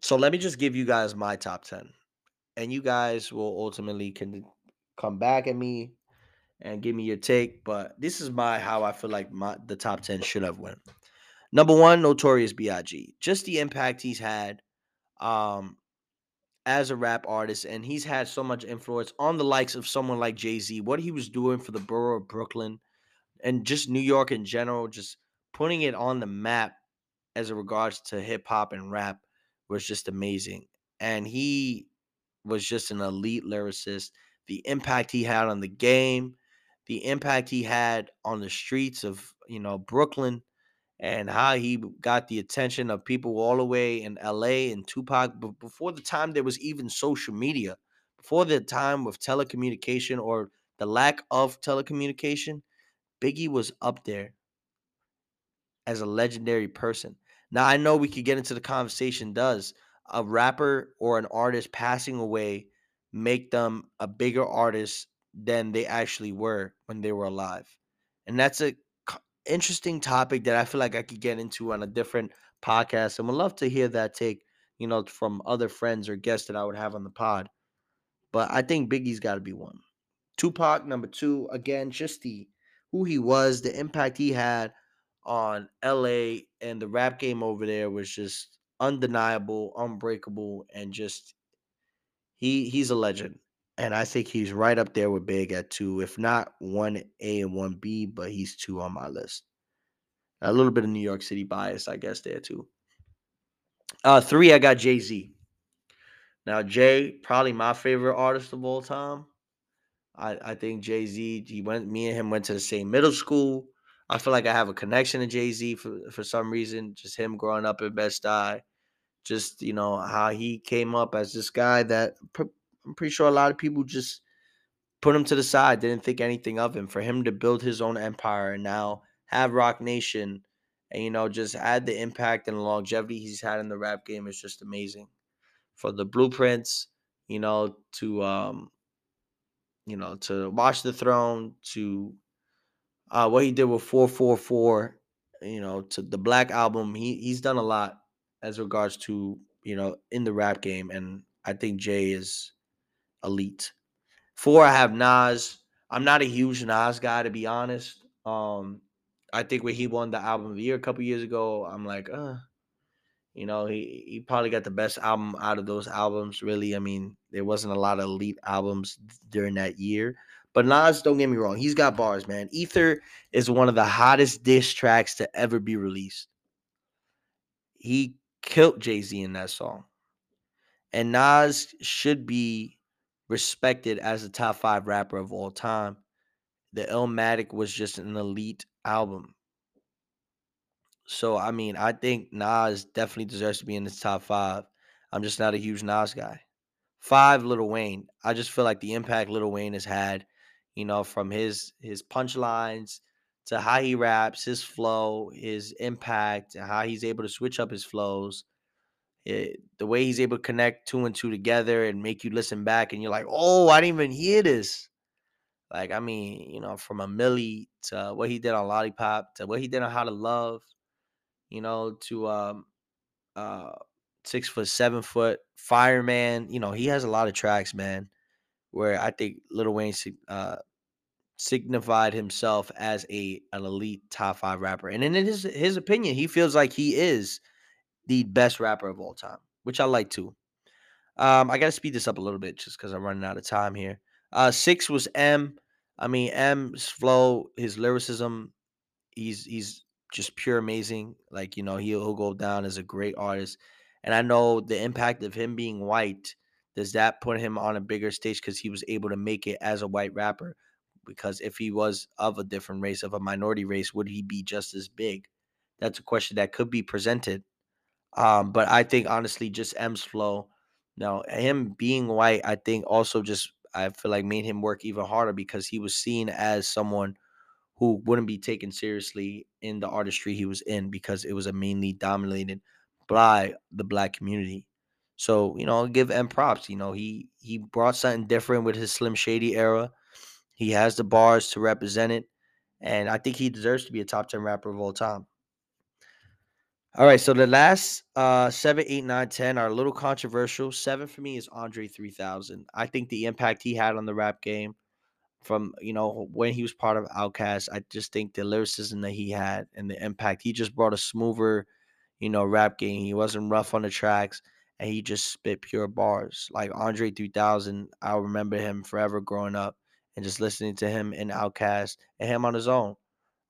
so let me just give you guys my top 10. And you guys will ultimately can come back at me and give me your take. But this is my how I feel like my the top 10 should have went. Number one, Notorious B.I.G. Just the impact he's had um as a rap artist, and he's had so much influence on the likes of someone like Jay-Z, what he was doing for the borough of Brooklyn and just New York in general, just putting it on the map as it regards to hip hop and rap was just amazing. And he was just an elite lyricist. The impact he had on the game, the impact he had on the streets of, you know, Brooklyn and how he got the attention of people all the way in LA and Tupac but before the time there was even social media, before the time of telecommunication or the lack of telecommunication, Biggie was up there as a legendary person. Now I know we could get into the conversation does a rapper or an artist passing away make them a bigger artist than they actually were when they were alive. And that's a interesting topic that I feel like I could get into on a different podcast and would love to hear that take, you know, from other friends or guests that I would have on the pod. But I think Biggie's got to be one. Tupac number 2 again just the who he was, the impact he had on LA and the rap game over there was just undeniable, unbreakable, and just he he's a legend. And I think he's right up there with Big at two, if not one A and one B, but he's two on my list. A little bit of New York City bias, I guess, there too. Uh, three, I got Jay Z. Now, Jay, probably my favorite artist of all time. I, I think Jay Z. He went. Me and him went to the same middle school. I feel like I have a connection to Jay Z for for some reason. Just him growing up in Bed-Stuy, just you know how he came up as this guy that I'm pretty sure a lot of people just put him to the side, didn't think anything of him. For him to build his own empire and now have Roc Nation, and you know just add the impact and longevity he's had in the rap game is just amazing. For the blueprints, you know, to um, you know, to Watch the Throne, to uh, what he did with 444, you know, to the Black album. He he's done a lot as regards to, you know, in the rap game. And I think Jay is elite. Four, I have Nas. I'm not a huge Nas guy to be honest. Um, I think when he won the album of the year a couple years ago, I'm like, uh, you know, he he probably got the best album out of those albums. Really, I mean, there wasn't a lot of elite albums during that year. But Nas, don't get me wrong, he's got bars, man. Ether is one of the hottest diss tracks to ever be released. He killed Jay Z in that song. And Nas should be respected as a top five rapper of all time. The Illmatic was just an elite album. So I mean, I think Nas definitely deserves to be in this top five. I'm just not a huge Nas guy. Five, Lil Wayne. I just feel like the impact Lil Wayne has had, you know, from his his punchlines to how he raps, his flow, his impact, how he's able to switch up his flows. It, the way he's able to connect two and two together and make you listen back, and you're like, "Oh, I didn't even hear this." Like, I mean, you know, from a Milli to what he did on Lollipop to what he did on How to Love, you know, to um uh six foot, seven foot, fireman. You know, he has a lot of tracks, man, where I think Lil Wayne uh signified himself as a an elite top five rapper. And in his his opinion, he feels like he is the best rapper of all time, which I like too. Um, I gotta speed this up a little bit just because I'm running out of time here. Uh six was M. I mean, M's flow, his lyricism, he's he's just pure amazing. Like, you know, he'll, he'll go down as a great artist. And I know the impact of him being white, does that put him on a bigger stage because he was able to make it as a white rapper? Because if he was of a different race, of a minority race, would he be just as big? That's a question that could be presented. Um, but I think honestly, just M's flow. Now, him being white, I think also just I feel like made him work even harder because he was seen as someone who wouldn't be taken seriously in the artistry he was in because it was a mainly dominated by the black community. So, you know, I'll give M props. You know, he he brought something different with his Slim Shady era. He has the bars to represent it. And I think he deserves to be a top 10 rapper of all time. All right, so the last uh seven, eight, nine, ten are a little controversial. Seven for me is Andre 3000. I think the impact he had on the rap game from you know when he was part of Outkast, I just think the lyricism that he had and the impact he just brought a smoother, you know, rap game. He wasn't rough on the tracks, and he just spit pure bars. Like Andre 3000, I'll remember him forever growing up and just listening to him in Outkast and him on his own.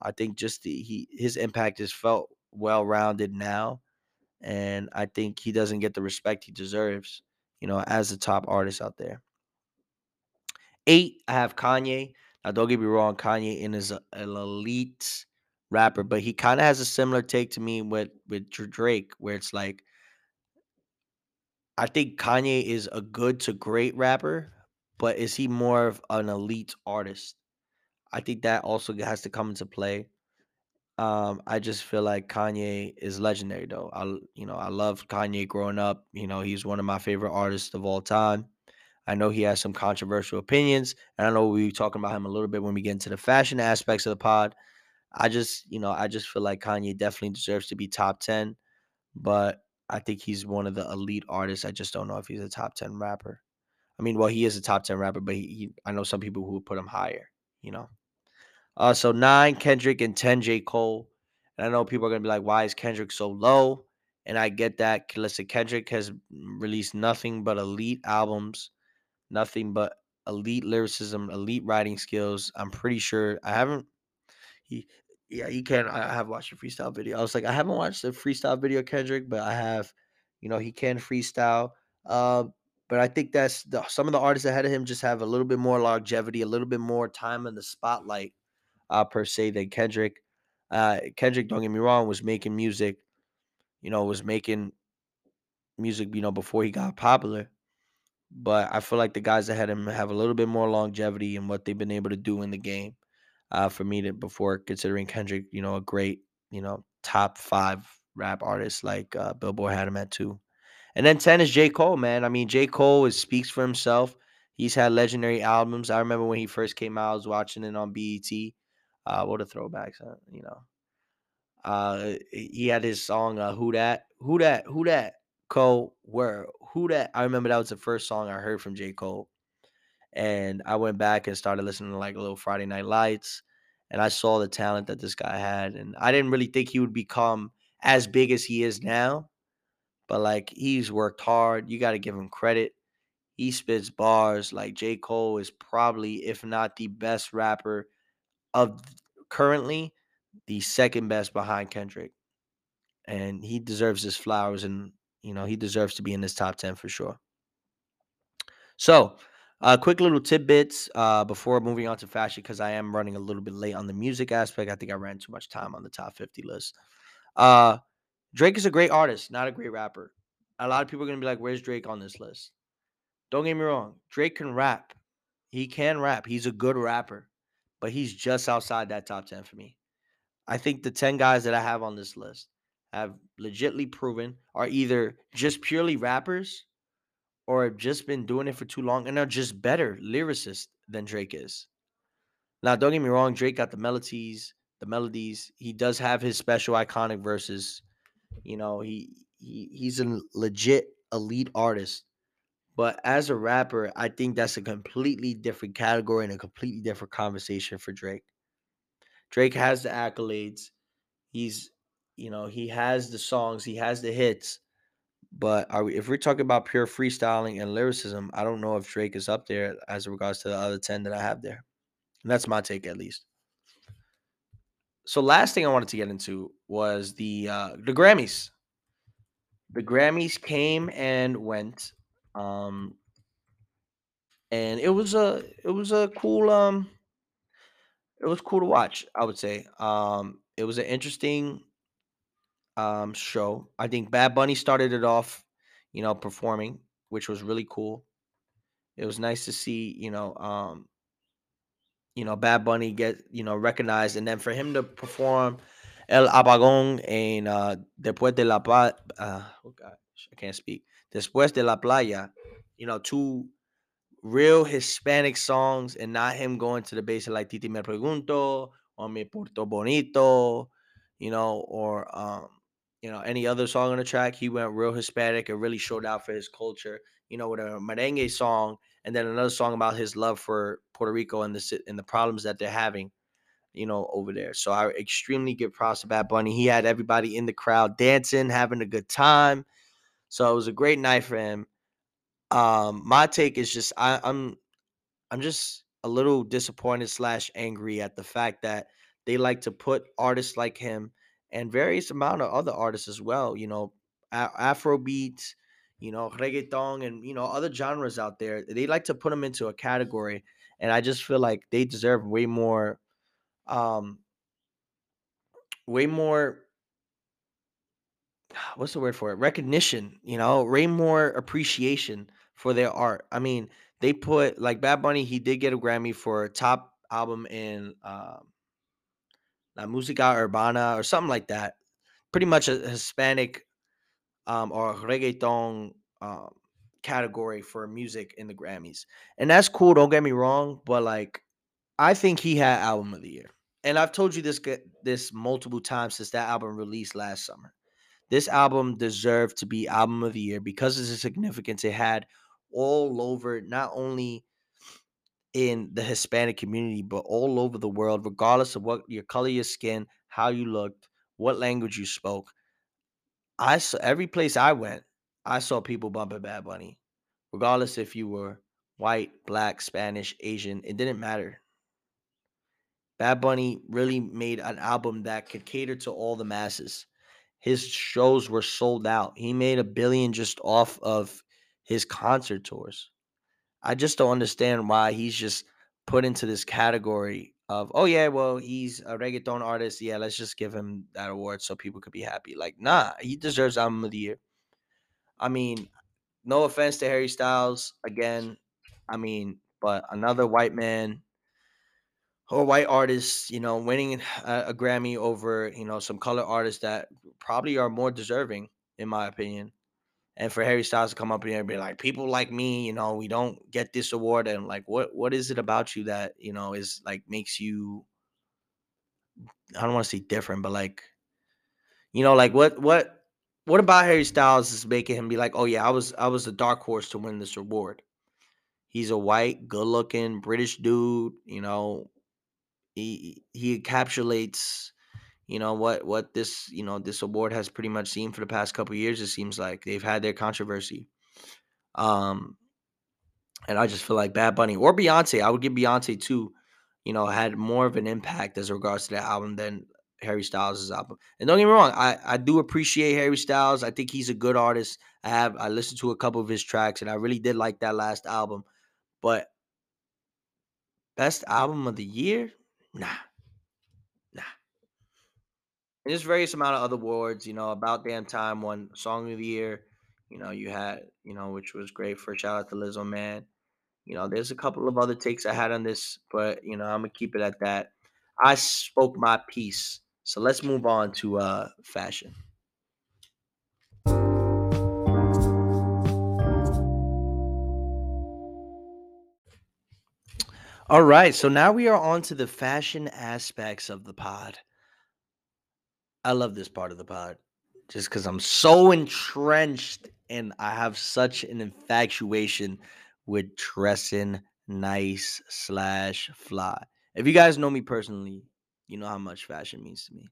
I think just the, he his impact is felt well rounded now, and I think he doesn't get the respect he deserves. You know, as a top artist out there. Eight, I have Kanye. Now, don't get me wrong, Kanye is uh, an elite rapper, but he kind of has a similar take to me with with Drake, where it's like I think Kanye is a good to great rapper, but is he more of an elite artist? I think that also has to come into play. Um, I just feel like Kanye is legendary though. I you know, I love Kanye growing up. You know, he's one of my favorite artists of all time. I know he has some controversial opinions, and I know we were talking about him a little bit when we get into the fashion aspects of the pod. I just, you know, I just feel like Kanye definitely deserves to be top 10, but I think he's one of the elite artists. I just don't know if he's a top 10 rapper. I mean, well, he is a top 10 rapper, but he, he I know some people who would put him higher, you know. Uh, so nine Kendrick and ten J Cole, and I know people are gonna be like, "Why is Kendrick so low?" And I get that. Listen, Kendrick has released nothing but elite albums, nothing but elite lyricism, elite writing skills. I'm pretty sure I haven't. He, yeah, he can. I have watched a freestyle video. I was like, I haven't watched the freestyle video Kendrick, but I have. You know, he can freestyle. Uh, but I think that's the, some of the artists ahead of him just have a little bit more longevity, a little bit more time in the spotlight uh, per se than Kendrick. Uh, Kendrick, don't get me wrong, was making music, you know, was making music, you know, before he got popular. But I feel like the guys ahead of him have a little bit more longevity in what they've been able to do in the game. Uh, for me to before considering Kendrick, you know, a great, you know, top five rap artist like uh, Billboard had him at two. And then 10 is J. Cole, man. I mean, J. Cole is, speaks for himself. He's had legendary albums. I remember when he first came out, I was watching it on BET. Uh, what a throwback, son, you know. Uh, he had his song uh, "Who That, Who That, Who That." Cole where who that I remember that was the first song I heard from J. Cole. And I went back and started listening to like a little Friday Night Lights. And I saw the talent that this guy had. And I didn't really think he would become as big as he is now. But like he's worked hard. You got to give him credit. He spits bars. Like J. Cole is probably, if not the best rapper of currently, the second best behind Kendrick. And he deserves his flowers and you know, he deserves to be in this top 10 for sure. So, uh, quick little tidbits uh, before moving on to fashion because I am running a little bit late on the music aspect. I think I ran too much time on the top 50 list. Uh, Drake is a great artist, not a great rapper. A lot of people are going to be like, where's Drake on this list? Don't get me wrong. Drake can rap. He can rap. He's a good rapper, but he's just outside that top 10 for me. I think the 10 guys that I have on this list have legitly proven are either just purely rappers or have just been doing it for too long and are just better lyricists than Drake is. Now, don't get me wrong, Drake got the melodies, the melodies. He does have his special iconic verses. You know, he, he he's a legit elite artist. But as a rapper, I think that's a completely different category and a completely different conversation for Drake. Drake has the accolades. He's, you know, he has the songs, he has the hits. But are we, if we're talking about pure freestyling and lyricism, I don't know if Drake is up there as regards to the other 10 that I have there. And that's my take at least. So last thing I wanted to get into was the uh the Grammys. The Grammys came and went. Um and it was a it was a cool um it was cool to watch, I would say. Um it was an interesting um show. I think Bad Bunny started it off, you know, performing, which was really cool. It was nice to see, you know, um, you know, Bad Bunny get, you know, recognized and then for him to perform El Apagón and uh, Después de la Playa, uh, oh gosh, I can't speak. Después de la Playa, you know, two real Hispanic songs and not him going to the base of like Titi Me Pregunto or Me Porto Bonito, you know, or um, you know, any other song on the track. He went real Hispanic and really showed out for his culture, you know, with a merengue song and then another song about his love for Puerto Rico and the and the problems that they're having, you know, over there. So I extremely give props to Bad Bunny. He had everybody in the crowd dancing, having a good time. So it was a great night for him. Um, my take is just I, I'm I'm just a little disappointed slash angry at the fact that they like to put artists like him and various amount of other artists as well. You know, Afro beats, you know, reggaeton, and you know other genres out there. They like to put them into a category, and I just feel like they deserve way more, um, way more. What's the word for it? Recognition. You know, way more appreciation for their art. I mean, they put like Bad Bunny. He did get a Grammy for top album in um, La Música Urbana or something like that. Pretty much a Hispanic um, or reggaeton um, category for music in the Grammys. And that's cool, don't get me wrong, but like I think he had album of the year. And I've told you this this multiple times since that album released last summer. This album deserved to be album of the year because of the significance it had all over not only in the Hispanic community, but all over the world, regardless of what your color, your skin, how you looked, what language you spoke. I saw every place I went, I saw people bumping Bad Bunny, regardless if you were white, black, Spanish, Asian, it didn't matter. Bad Bunny really made an album that could cater to all the masses. His shows were sold out. He made a billion just off of his concert tours. I just don't understand why he's just put into this category of, oh yeah, well, he's a reggaeton artist. Yeah, let's just give him that award so people could be happy. Like, nah, he deserves album of the year. I mean, no offense to Harry Styles again. I mean, but another white man or white artist, you know, winning a, a Grammy over, you know, some color artists that probably are more deserving, in my opinion and for Harry Styles to come up here and be like, people like me, you know, we don't get this award, and like, what what is it about you that you know is like makes you? I don't want to say different, but like, you know, like what what what about Harry Styles is making him be like, oh yeah, I was I was the dark horse to win this award. He's a white, good-looking British dude. You know, he he encapsulates, you know what what this you know this award has pretty much seen for the past couple years. It seems like they've had their controversy. Um, and I just feel like Bad Bunny or Beyonce, I would give Beyonce too, you know, had more of an impact as regards to that album than Harry Styles' album. And don't get me wrong, I, I do appreciate Harry Styles. I think he's a good artist. I have I listened to a couple of his tracks and I really did like that last album. But best album of the year? Nah. Nah. And there's various amount of other awards, you know, about damn time won song of the year. You know, you had, you know, which was great for shout out to Lizzo Man. You know, there's a couple of other takes I had on this, but you know, I'm gonna keep it at that. I spoke my piece. So let's move on to uh fashion. All right, so now we are on to the fashion aspects of the pod. I love this part of the pod just because I'm so entrenched and I have such an infatuation with dressing nice slash fly. If you guys know me personally, you know how much fashion means to me.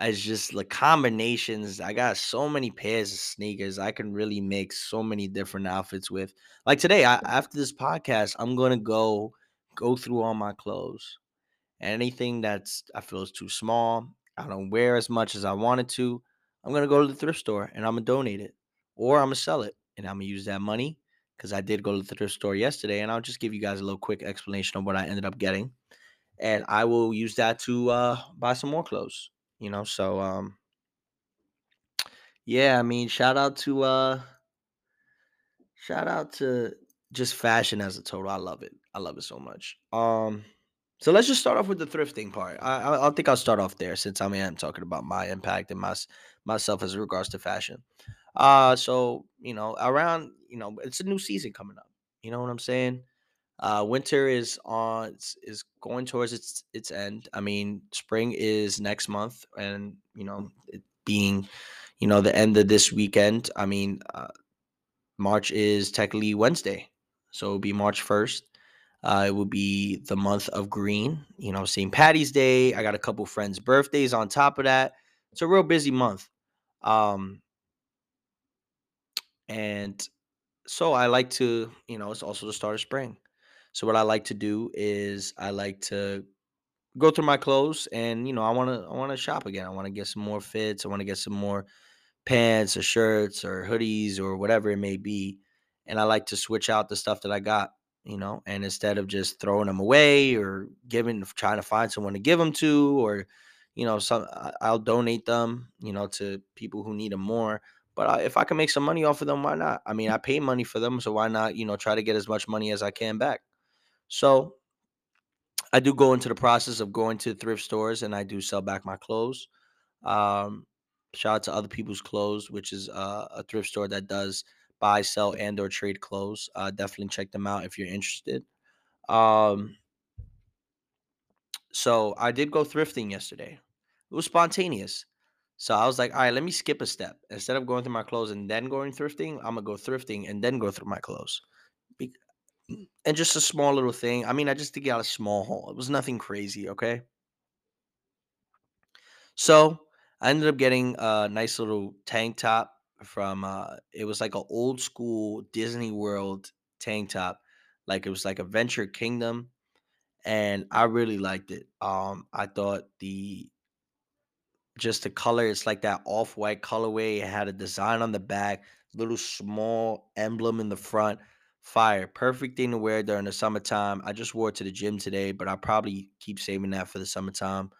It's just the combinations. I got so many pairs of sneakers I can really make so many different outfits with. Like today, I, after this podcast, I'm gonna go go through all my clothes. Anything that's I feel is too small, I don't wear as much as I wanted to. I'm gonna go to the thrift store and I'm gonna donate it, or I'm gonna sell it, and I'm gonna use that money because I did go to the thrift store yesterday, and I'll just give you guys a little quick explanation of what I ended up getting, and I will use that to uh, buy some more clothes. You know, so um, yeah, I mean, shout out to uh, shout out to just fashion as a total. I love it. I love it so much. Um, so let's just start off with the thrifting part. I I, think I'll start off there since I am talking about my impact and my myself as regards to fashion. Uh, so you know, around you know, it's a new season coming up. You know what I'm saying? Uh, winter is on is going towards its its end. I mean, spring is next month, and you know, it being you know the end of this weekend. I mean, uh, March is technically Wednesday, so it'll be March first. Uh, it will be the month of green. You know, St. Patty's Day. I got a couple friends' birthdays on top of that. It's a real busy month. Um, and so I like to, you know, it's also the start of spring. So what I like to do is I like to go through my clothes and you know, I want to I want to shop again. I want to get some more fits. I want to get some more pants or shirts or hoodies or whatever it may be. And I like to switch out the stuff that I got, you know, and instead of just throwing them away or giving trying to find someone to give them to or you know, some I'll donate them, you know, to people who need them more. But I, if I can make some money off of them, why not? I mean, I pay money for them, so why not, you know, try to get as much money as I can back? So I do go into the process of going to thrift stores and I do sell back my clothes. Um, shout out to other people's clothes, which is uh, a thrift store that does buy, sell, and or trade clothes. Uh, definitely check them out if you're interested. Um, so I did go thrifting yesterday. It was spontaneous. So I was like, all right, let me skip a step. Instead of going through my clothes and then going thrifting, I'm gonna go thrifting and then go through my clothes. Be- and just a small little thing. I mean, I just to get a small haul. It was nothing crazy, okay? So I ended up getting a nice little tank top from uh it was like an old school Disney World tank top. Like it was like a Venture Kingdom. And I really liked it. Um, I thought the just the color, it's like that off-white colorway. It had a design on the back, little small emblem in the front. Fire. Perfect thing to wear during the summertime. I just wore it to the gym today, but I probably keep saving that for the summertime.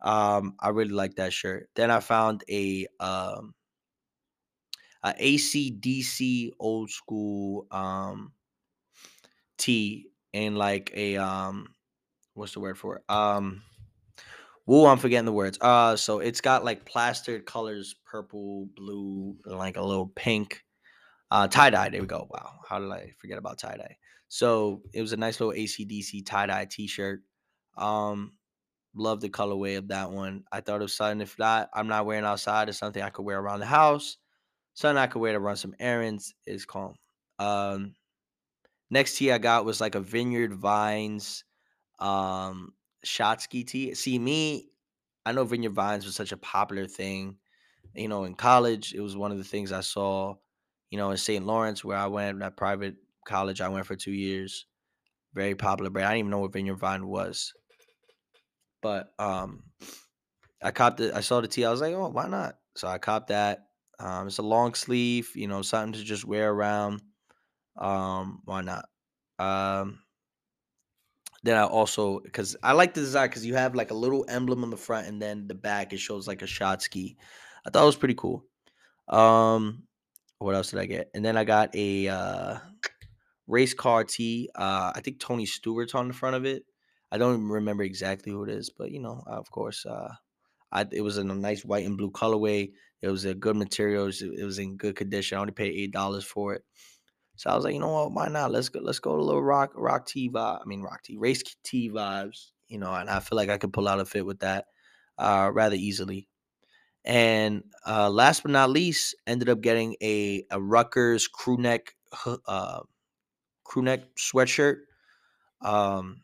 Um, I really like that shirt. Then I found a um a ACDC old school um tee and like a um what's the word for it? Um Woo, I'm forgetting the words. Uh, so it's got like plastered colors, purple, blue, and like a little pink. Uh, tie dye. There we go. Wow, how did I forget about tie dye? So it was a nice little ACDC tie dye T-shirt. Um, Love the colorway of that one. I thought of something. If not, I'm not wearing outside. It's something I could wear around the house. Could wear to run some errands. Is calm. Um, next tea I got was like a Vineyard Vines um Shotsky tee. See me, I know Vineyard Vines was such a popular thing. You know, in college, it was one of the things I saw. You know, in St. Lawrence, where I went, that private college I went for two years. Very popular brand. I didn't even know what Vineyard Vine was. But um I copped it. I saw the tea. I was like, oh, why not? So I copped that. Um, it's a long sleeve, you know, something to just wear around. Um, why not? Um, then I also because I like the design because you have like a little emblem on the front and then the back it shows like a shot ski. I thought it was pretty cool. Um, what else did I get? And then I got a uh, race car tee. Uh, I think Tony Stewart's on the front of it. I don't remember exactly who it is, but you know, of course, uh, I it was in a nice white and blue colorway. It was a good material. It was, it was in good condition. I only paid eight dollars for it. So I was like, you know what? Why not? Let's go. Let's go to little rock rock T vibe. I mean, rock T race T vibes. You know, and I feel like I could pull out a fit with that uh, rather easily. And uh, last but not least, ended up getting a a Rutgers crew neck uh, crew neck sweatshirt. Um,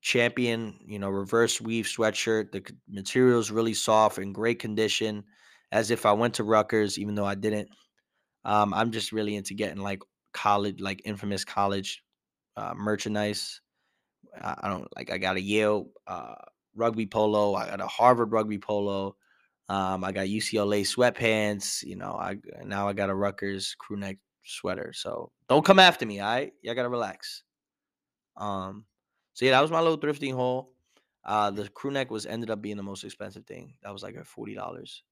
champion, you know, reverse weave sweatshirt. The material is really soft and great condition, as if I went to Rutgers, even though I didn't. Um, I'm just really into getting like college, like infamous college uh, merchandise. I, don't like. I got a Yale uh, rugby polo. I got a Harvard rugby polo. Um, I got UCLA sweatpants. You know, I now I got a Rutgers crew neck sweater. So don't come after me. All right, y'all gotta relax. Um, so yeah, that was my little thrifting haul. Uh, the crew neck was ended up being the most expensive thing. That was like a forty dollars.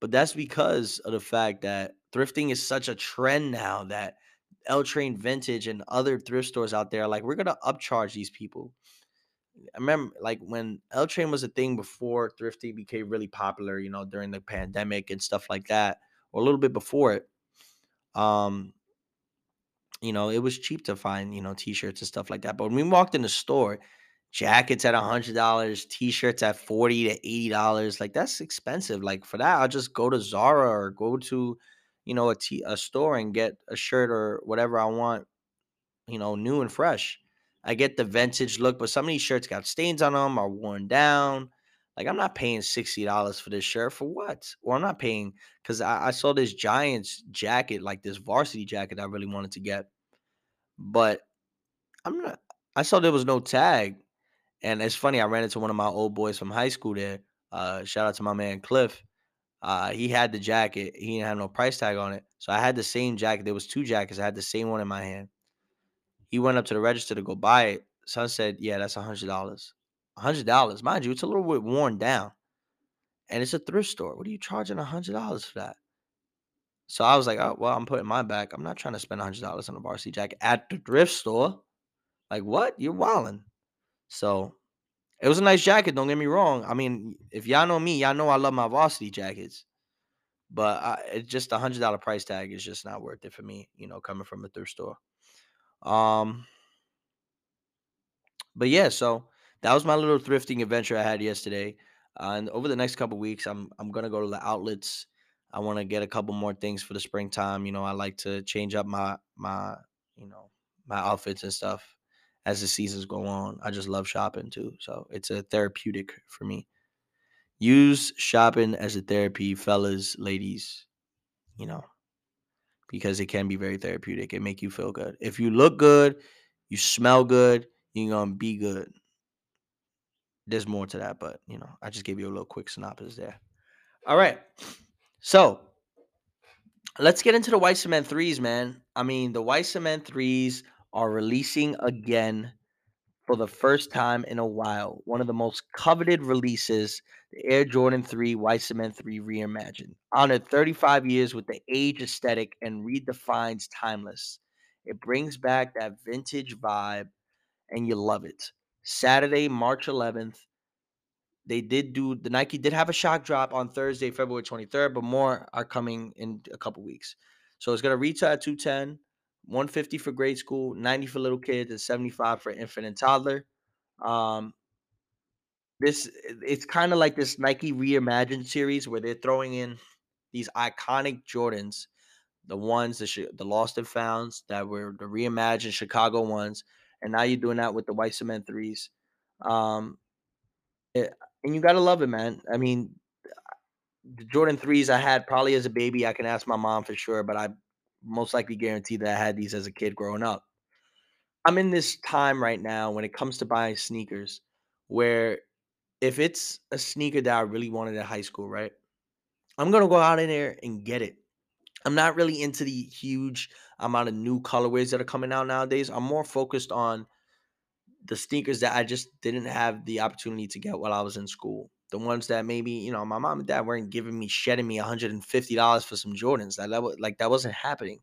But that's because of the fact that thrifting is such a trend now that L Train Vintage and other thrift stores out there like, we're gonna upcharge these people. I remember like when L Train was a thing before thrifting became really popular, you know, during the pandemic and stuff like that, or a little bit before it. Um, you know, it was cheap to find, you know, t-shirts and stuff like that. But when we walked in the store, jackets at a hundred dollars, t-shirts at 40 to 80 dollars. Like that's expensive. Like for that, I'll just go to Zara or go to, you know, a, t- a store and get a shirt or whatever I want, you know, new and fresh. I get the vintage look, but some of these shirts got stains on them, are worn down. Like I'm not paying sixty dollars for this shirt for what? Or I'm not paying because I, I saw this Giants jacket, like this varsity jacket, I really wanted to get, but I'm not. I saw there was no tag, and it's funny. I ran into one of my old boys from high school there. Uh, shout out to my man Cliff. Uh, he had the jacket. He didn't have no price tag on it, so I had the same jacket. There was two jackets. I had the same one in my hand. He went up to the register to go buy it. Son said, "Yeah, that's a hundred dollars." A hundred dollars, mind you, it's a little bit worn down, and it's a thrift store. What are you charging a hundred dollars for that? So I was like, oh well, I'm putting my back. I'm not trying to spend a hundred dollars on a varsity jacket at the thrift store. Like what? You're wilding. So it was a nice jacket. Don't get me wrong. I mean, if y'all know me, y'all know I love my varsity jackets. But it's just a hundred dollar price tag is just not worth it for me. You know, coming from a thrift store. Um, but yeah, so that was my little thrifting adventure I had yesterday. Uh, and over the next couple weeks, I'm I'm gonna go to the outlets. I want to get a couple more things for the springtime. You know, I like to change up my my you know my outfits and stuff as the seasons go on. I just love shopping too, so it's a therapeutic for me. Use shopping as a therapy, fellas, ladies. You know, because it can be very therapeutic. It make you feel good. If you look good, you smell good, you're gonna be good there's more to that, but you know, I just gave you a little quick synopsis there. All right. So let's get into the white cement threes, man. I mean, the white cement threes are releasing again for the first time in a while. One of the most coveted releases, the Air Jordan 3 White Cement 3 Reimagined. Honored 35 years with the age aesthetic and redefines timeless. It brings back that vintage vibe and you love it. Saturday, March 11th. They did do the Nike did have a shock drop on Thursday, February 23rd, but more are coming in a couple weeks. So it's gonna retail at 210, 150 for grade school, 90 for little kids, and 75 for infant and toddler. Um, this it's kind of like this Nike Reimagined series where they're throwing in these iconic Jordans, the ones the the lost and founds that were the reimagined Chicago ones, and now you're doing that with the white cement threes. Um, it, eh, and you gotta love it, man. I mean, the Jordan threes I had probably as a baby. I can ask my mom for sure, but I most likely guarantee that I had these as a kid growing up. I'm in this time right now when it comes to buying sneakers where if it's a sneaker that I really wanted in high school, right? I'm gonna go out in there and get it. I'm not really into the huge amount of new colorways that are coming out nowadays. I'm more focused on the sneakers that I just didn't have the opportunity to get while I was in school. The ones that maybe, you know, my mom and dad weren't giving me, shedding me $150 for some Jordans. That, that was like that wasn't happening.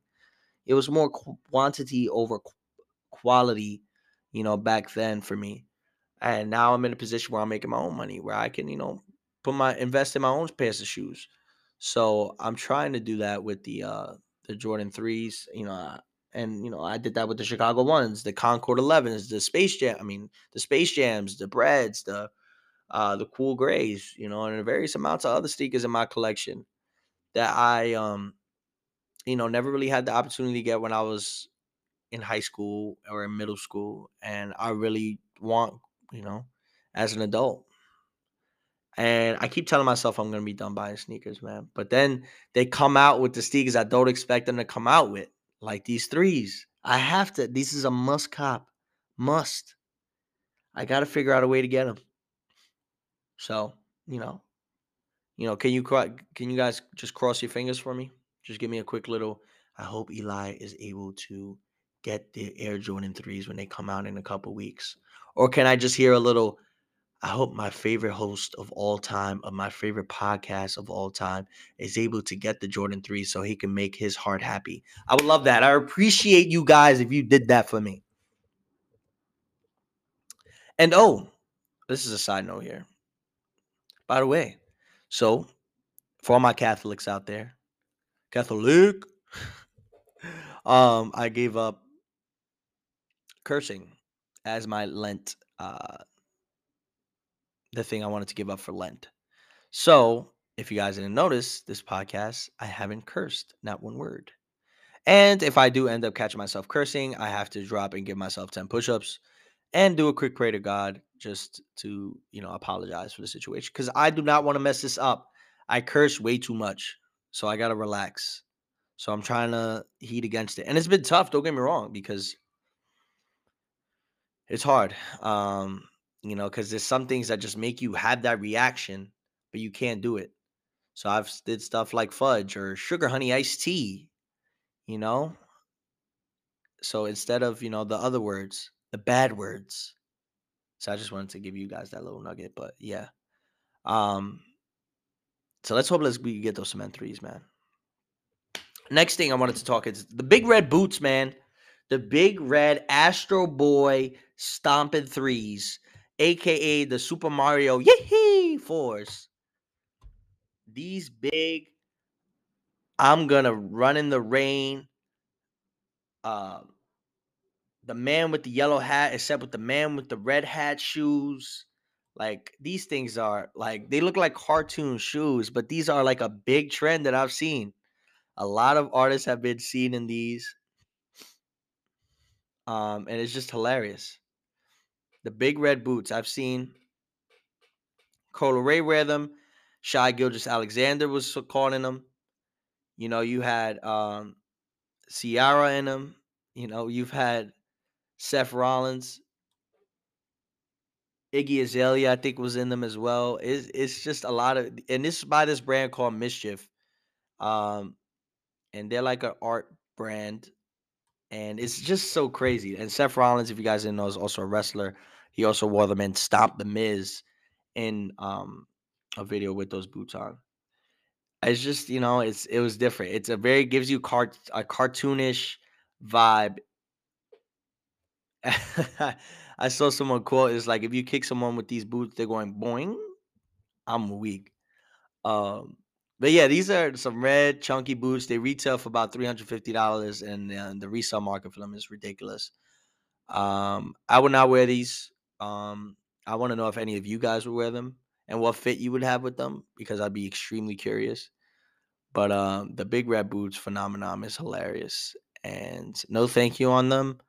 It was more quantity over quality, you know, back then for me. And now I'm in a position where I'm making my own money, where I can, you know, put my invest in my own pairs of shoes. So I'm trying to do that with the uh the Jordan threes, you know, and you know I did that with the Chicago ones, the Concord 11s, the Space Jam. I mean, the Space Jams, the Breads, the uh the Cool Grays, you know, and various amounts of other sneakers in my collection that I um you know never really had the opportunity to get when I was in high school or in middle school, and I really want you know as an adult. And I keep telling myself I'm gonna be done buying sneakers, man. But then they come out with the sneakers I don't expect them to come out with, like these threes. I have to. This is a must cop, must. I got to figure out a way to get them. So you know, you know, can you can you guys just cross your fingers for me? Just give me a quick little. I hope Eli is able to get the Air Jordan threes when they come out in a couple weeks, or can I just hear a little? I hope my favorite host of all time, of my favorite podcast of all time, is able to get the Jordan 3 so he can make his heart happy. I would love that. I appreciate you guys if you did that for me. And oh, this is a side note here. By the way, so for all my Catholics out there, Catholic, um, I gave up cursing as my Lent uh the thing I wanted to give up for Lent. So, if you guys didn't notice this podcast, I haven't cursed, not one word. And if I do end up catching myself cursing, I have to drop and give myself 10 push ups and do a quick prayer to God just to, you know, apologize for the situation. Because I do not want to mess this up. I curse way too much. So I got to relax. So I'm trying to heat against it. And it's been tough, don't get me wrong, because it's hard. Um, you know, because there's some things that just make you have that reaction, but you can't do it. So I've did stuff like fudge or sugar honey iced tea, you know. So instead of you know the other words, the bad words. So I just wanted to give you guys that little nugget, but yeah. Um. So let's hope let's we get those cement threes, man. Next thing I wanted to talk is the big red boots, man. The big red Astro Boy stomping threes aka the Super Mario Yee Force. These big, I'm gonna run in the rain. Uh, the man with the yellow hat, except with the man with the red hat shoes. Like these things are like they look like cartoon shoes, but these are like a big trend that I've seen. A lot of artists have been seen in these. Um, and it's just hilarious. The big red boots. I've seen Coi Leray wear them. Shai Gilgeous-Alexander was caught in them. You know, you had um Ciara in them. You know, you've had Seth Rollins. Iggy Azalea, I think, was in them as well. It's, it's just a lot of, and this is by this brand called MSCHF. Um, and they're like an art brand, and it's just so crazy. And Seth Rollins, if you guys didn't know, is also a wrestler. He also wore them and stomped the Miz in um, a video with those boots on. It's just you know it's it was different. It's a very gives you cart a cartoonish vibe. I saw someone quote is like if you kick someone with these boots, they're going boing. I'm weak. Um, but yeah, these are some red chunky boots. They retail for about three hundred fifty dollars, and uh, the resale market for them is ridiculous. Um, I would not wear these. Um, I want to know if any of you guys would wear them and what fit you would have with them because I'd be extremely curious. But um, the big red boots phenomenon is hilarious, and no thank you on them.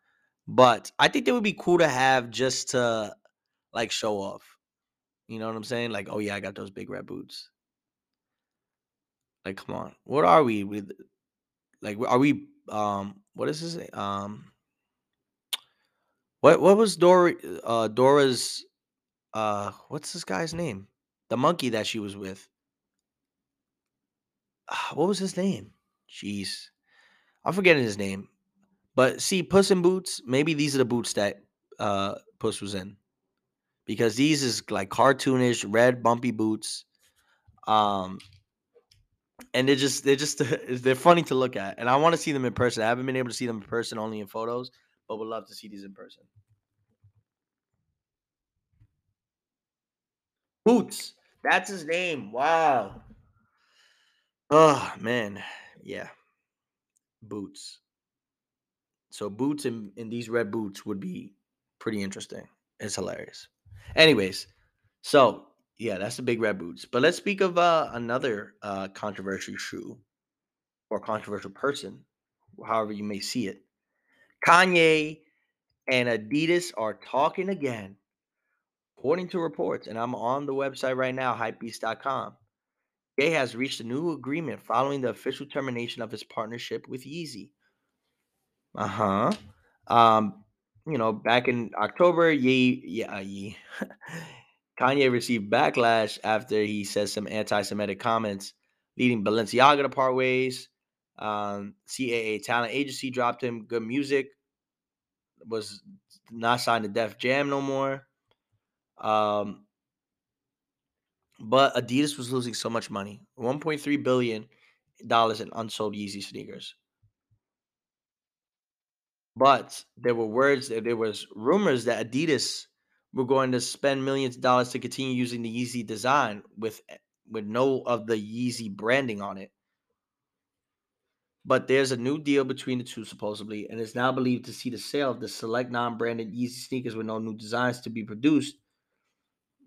But I think they would be cool to have just to like show off. You know what I'm saying? Like, oh yeah, I got those big red boots. Like, come on, what are we with? Like, are we? Um, what is this? Um, what what was Dora? Uh, Dora's. Uh, what's this guy's name? The monkey that she was with. Ah, what was his name? Jeez, I'm forgetting his name. But see, Puss in Boots. Maybe these are the boots that uh Puss was in, because these is like cartoonish red bumpy boots. Um, and they're just they're just they're funny to look at, and I want to see them in person. I haven't been able to see them in person, only in photos, but would love to see these in person. Boots, that's his name. Wow. Oh man, yeah, boots. So boots in, in these red boots would be pretty interesting. It's hilarious. Anyways, so yeah, that's the big red boots. But let's speak of uh, another uh, controversial shoe or controversial person, however you may see it. Kanye and Adidas are talking again, according to reports. And I'm on the website right now, hypebeast.com. Ye has reached a new agreement following the official termination of his partnership with Yeezy. Uh huh. Um, you know, back in October, Ye, yeah, Ye, Kanye received backlash after he said some anti-Semitic comments, leading Balenciaga to part ways. Um, CAA Talent Agency dropped him. Good Music was not signed to Def Jam no more. Um, but Adidas was losing so much money, 1.3 billion dollars in unsold Yeezy sneakers. But there were words, there was rumors that Adidas were going to spend millions of dollars to continue using the Yeezy design with with no of the Yeezy branding on it. But there's a new deal between the two supposedly, and it's now believed to see the sale of the select non-branded Yeezy sneakers with no new designs to be produced.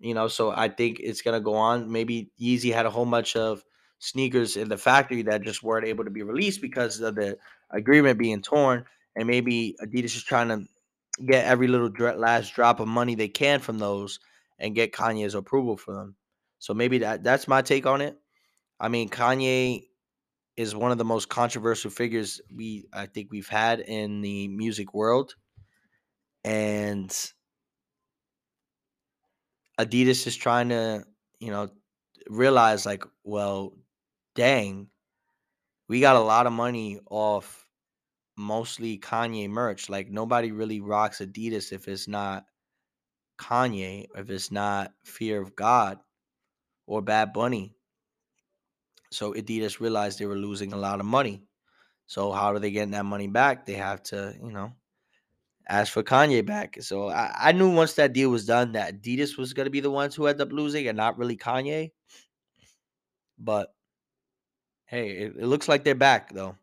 You know, so I think it's gonna go on. Maybe Yeezy had a whole bunch of sneakers in the factory that just weren't able to be released because of the agreement being torn, and maybe Adidas is trying to get every little last drop of money they can from those and get Kanye's approval for them. So maybe that that's my take on it. I mean, Kanye is one of the most controversial figures we I think we've had in the music world. And Adidas is trying to, you know, realize like, well, dang, we got a lot of money off mostly Kanye merch. Like nobody really rocks Adidas if it's not Kanye, if it's not Fear of God or Bad Bunny. So Adidas realized they were losing a lot of money. So how are they getting that money back? They have to, you know, ask for Kanye back. So I, I knew once that deal was done that Adidas was to be the ones who end up losing and not really Kanye. But hey, it, it looks like they're back though.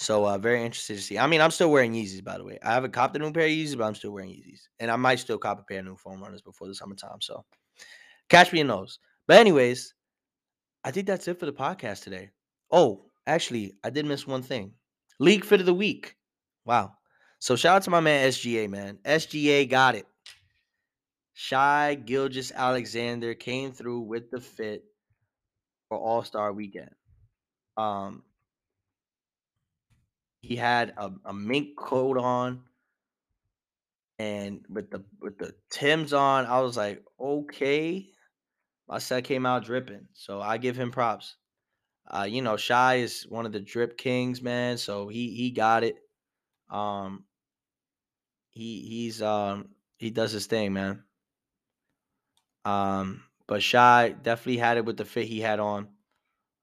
So uh, very interested to see. I mean, I'm still wearing Yeezys, by the way. I haven't copped a new pair of Yeezys, but I'm still wearing Yeezys, and I might still cop a pair of new foam runners before the summertime. So catch me in those. But anyways, I think that's it for the podcast today. Oh, actually, I did miss one thing. League fit of the week. Wow. So shout out to my man SGA, man. SGA got it. Shai Gilgeous-Alexander came through with the fit for All Star Weekend. Um, he had a, a mink coat on, and with the with the Tims on, I was like, okay. My set came out dripping, so I give him props. Uh, you know, Shai is one of the drip kings, man. So he he got it. Um, he he's um he does his thing, man. Um, but Shai definitely had it with the fit he had on.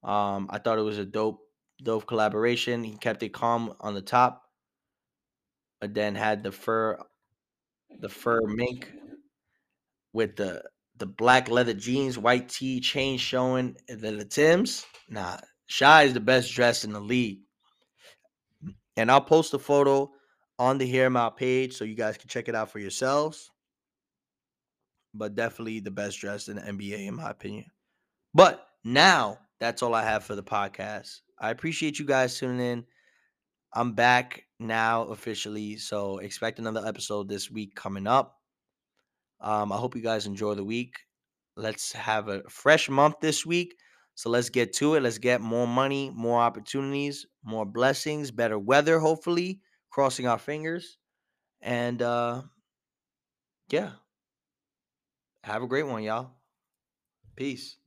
Um, I thought it was a dope, dope collaboration. He kept it calm on the top, but then had the fur, the fur mink with the the black leather jeans, white tee, chain showing, and then the Tims. Nah, Shai is the best dressed in the league. And I'll post a photo on the Hear Out page so you guys can check it out for yourselves. but definitely the best dressed in the NBA, in my opinion. But now that's all I have for the podcast. I appreciate you guys tuning in. I'm back now officially, so expect another episode this week coming up. Um, I hope you guys enjoy the week. Let's have a fresh month this week. So let's get to it. Let's get more money, more opportunities, more blessings, better weather, hopefully, crossing our fingers. And uh yeah. Have a great one, y'all. Peace.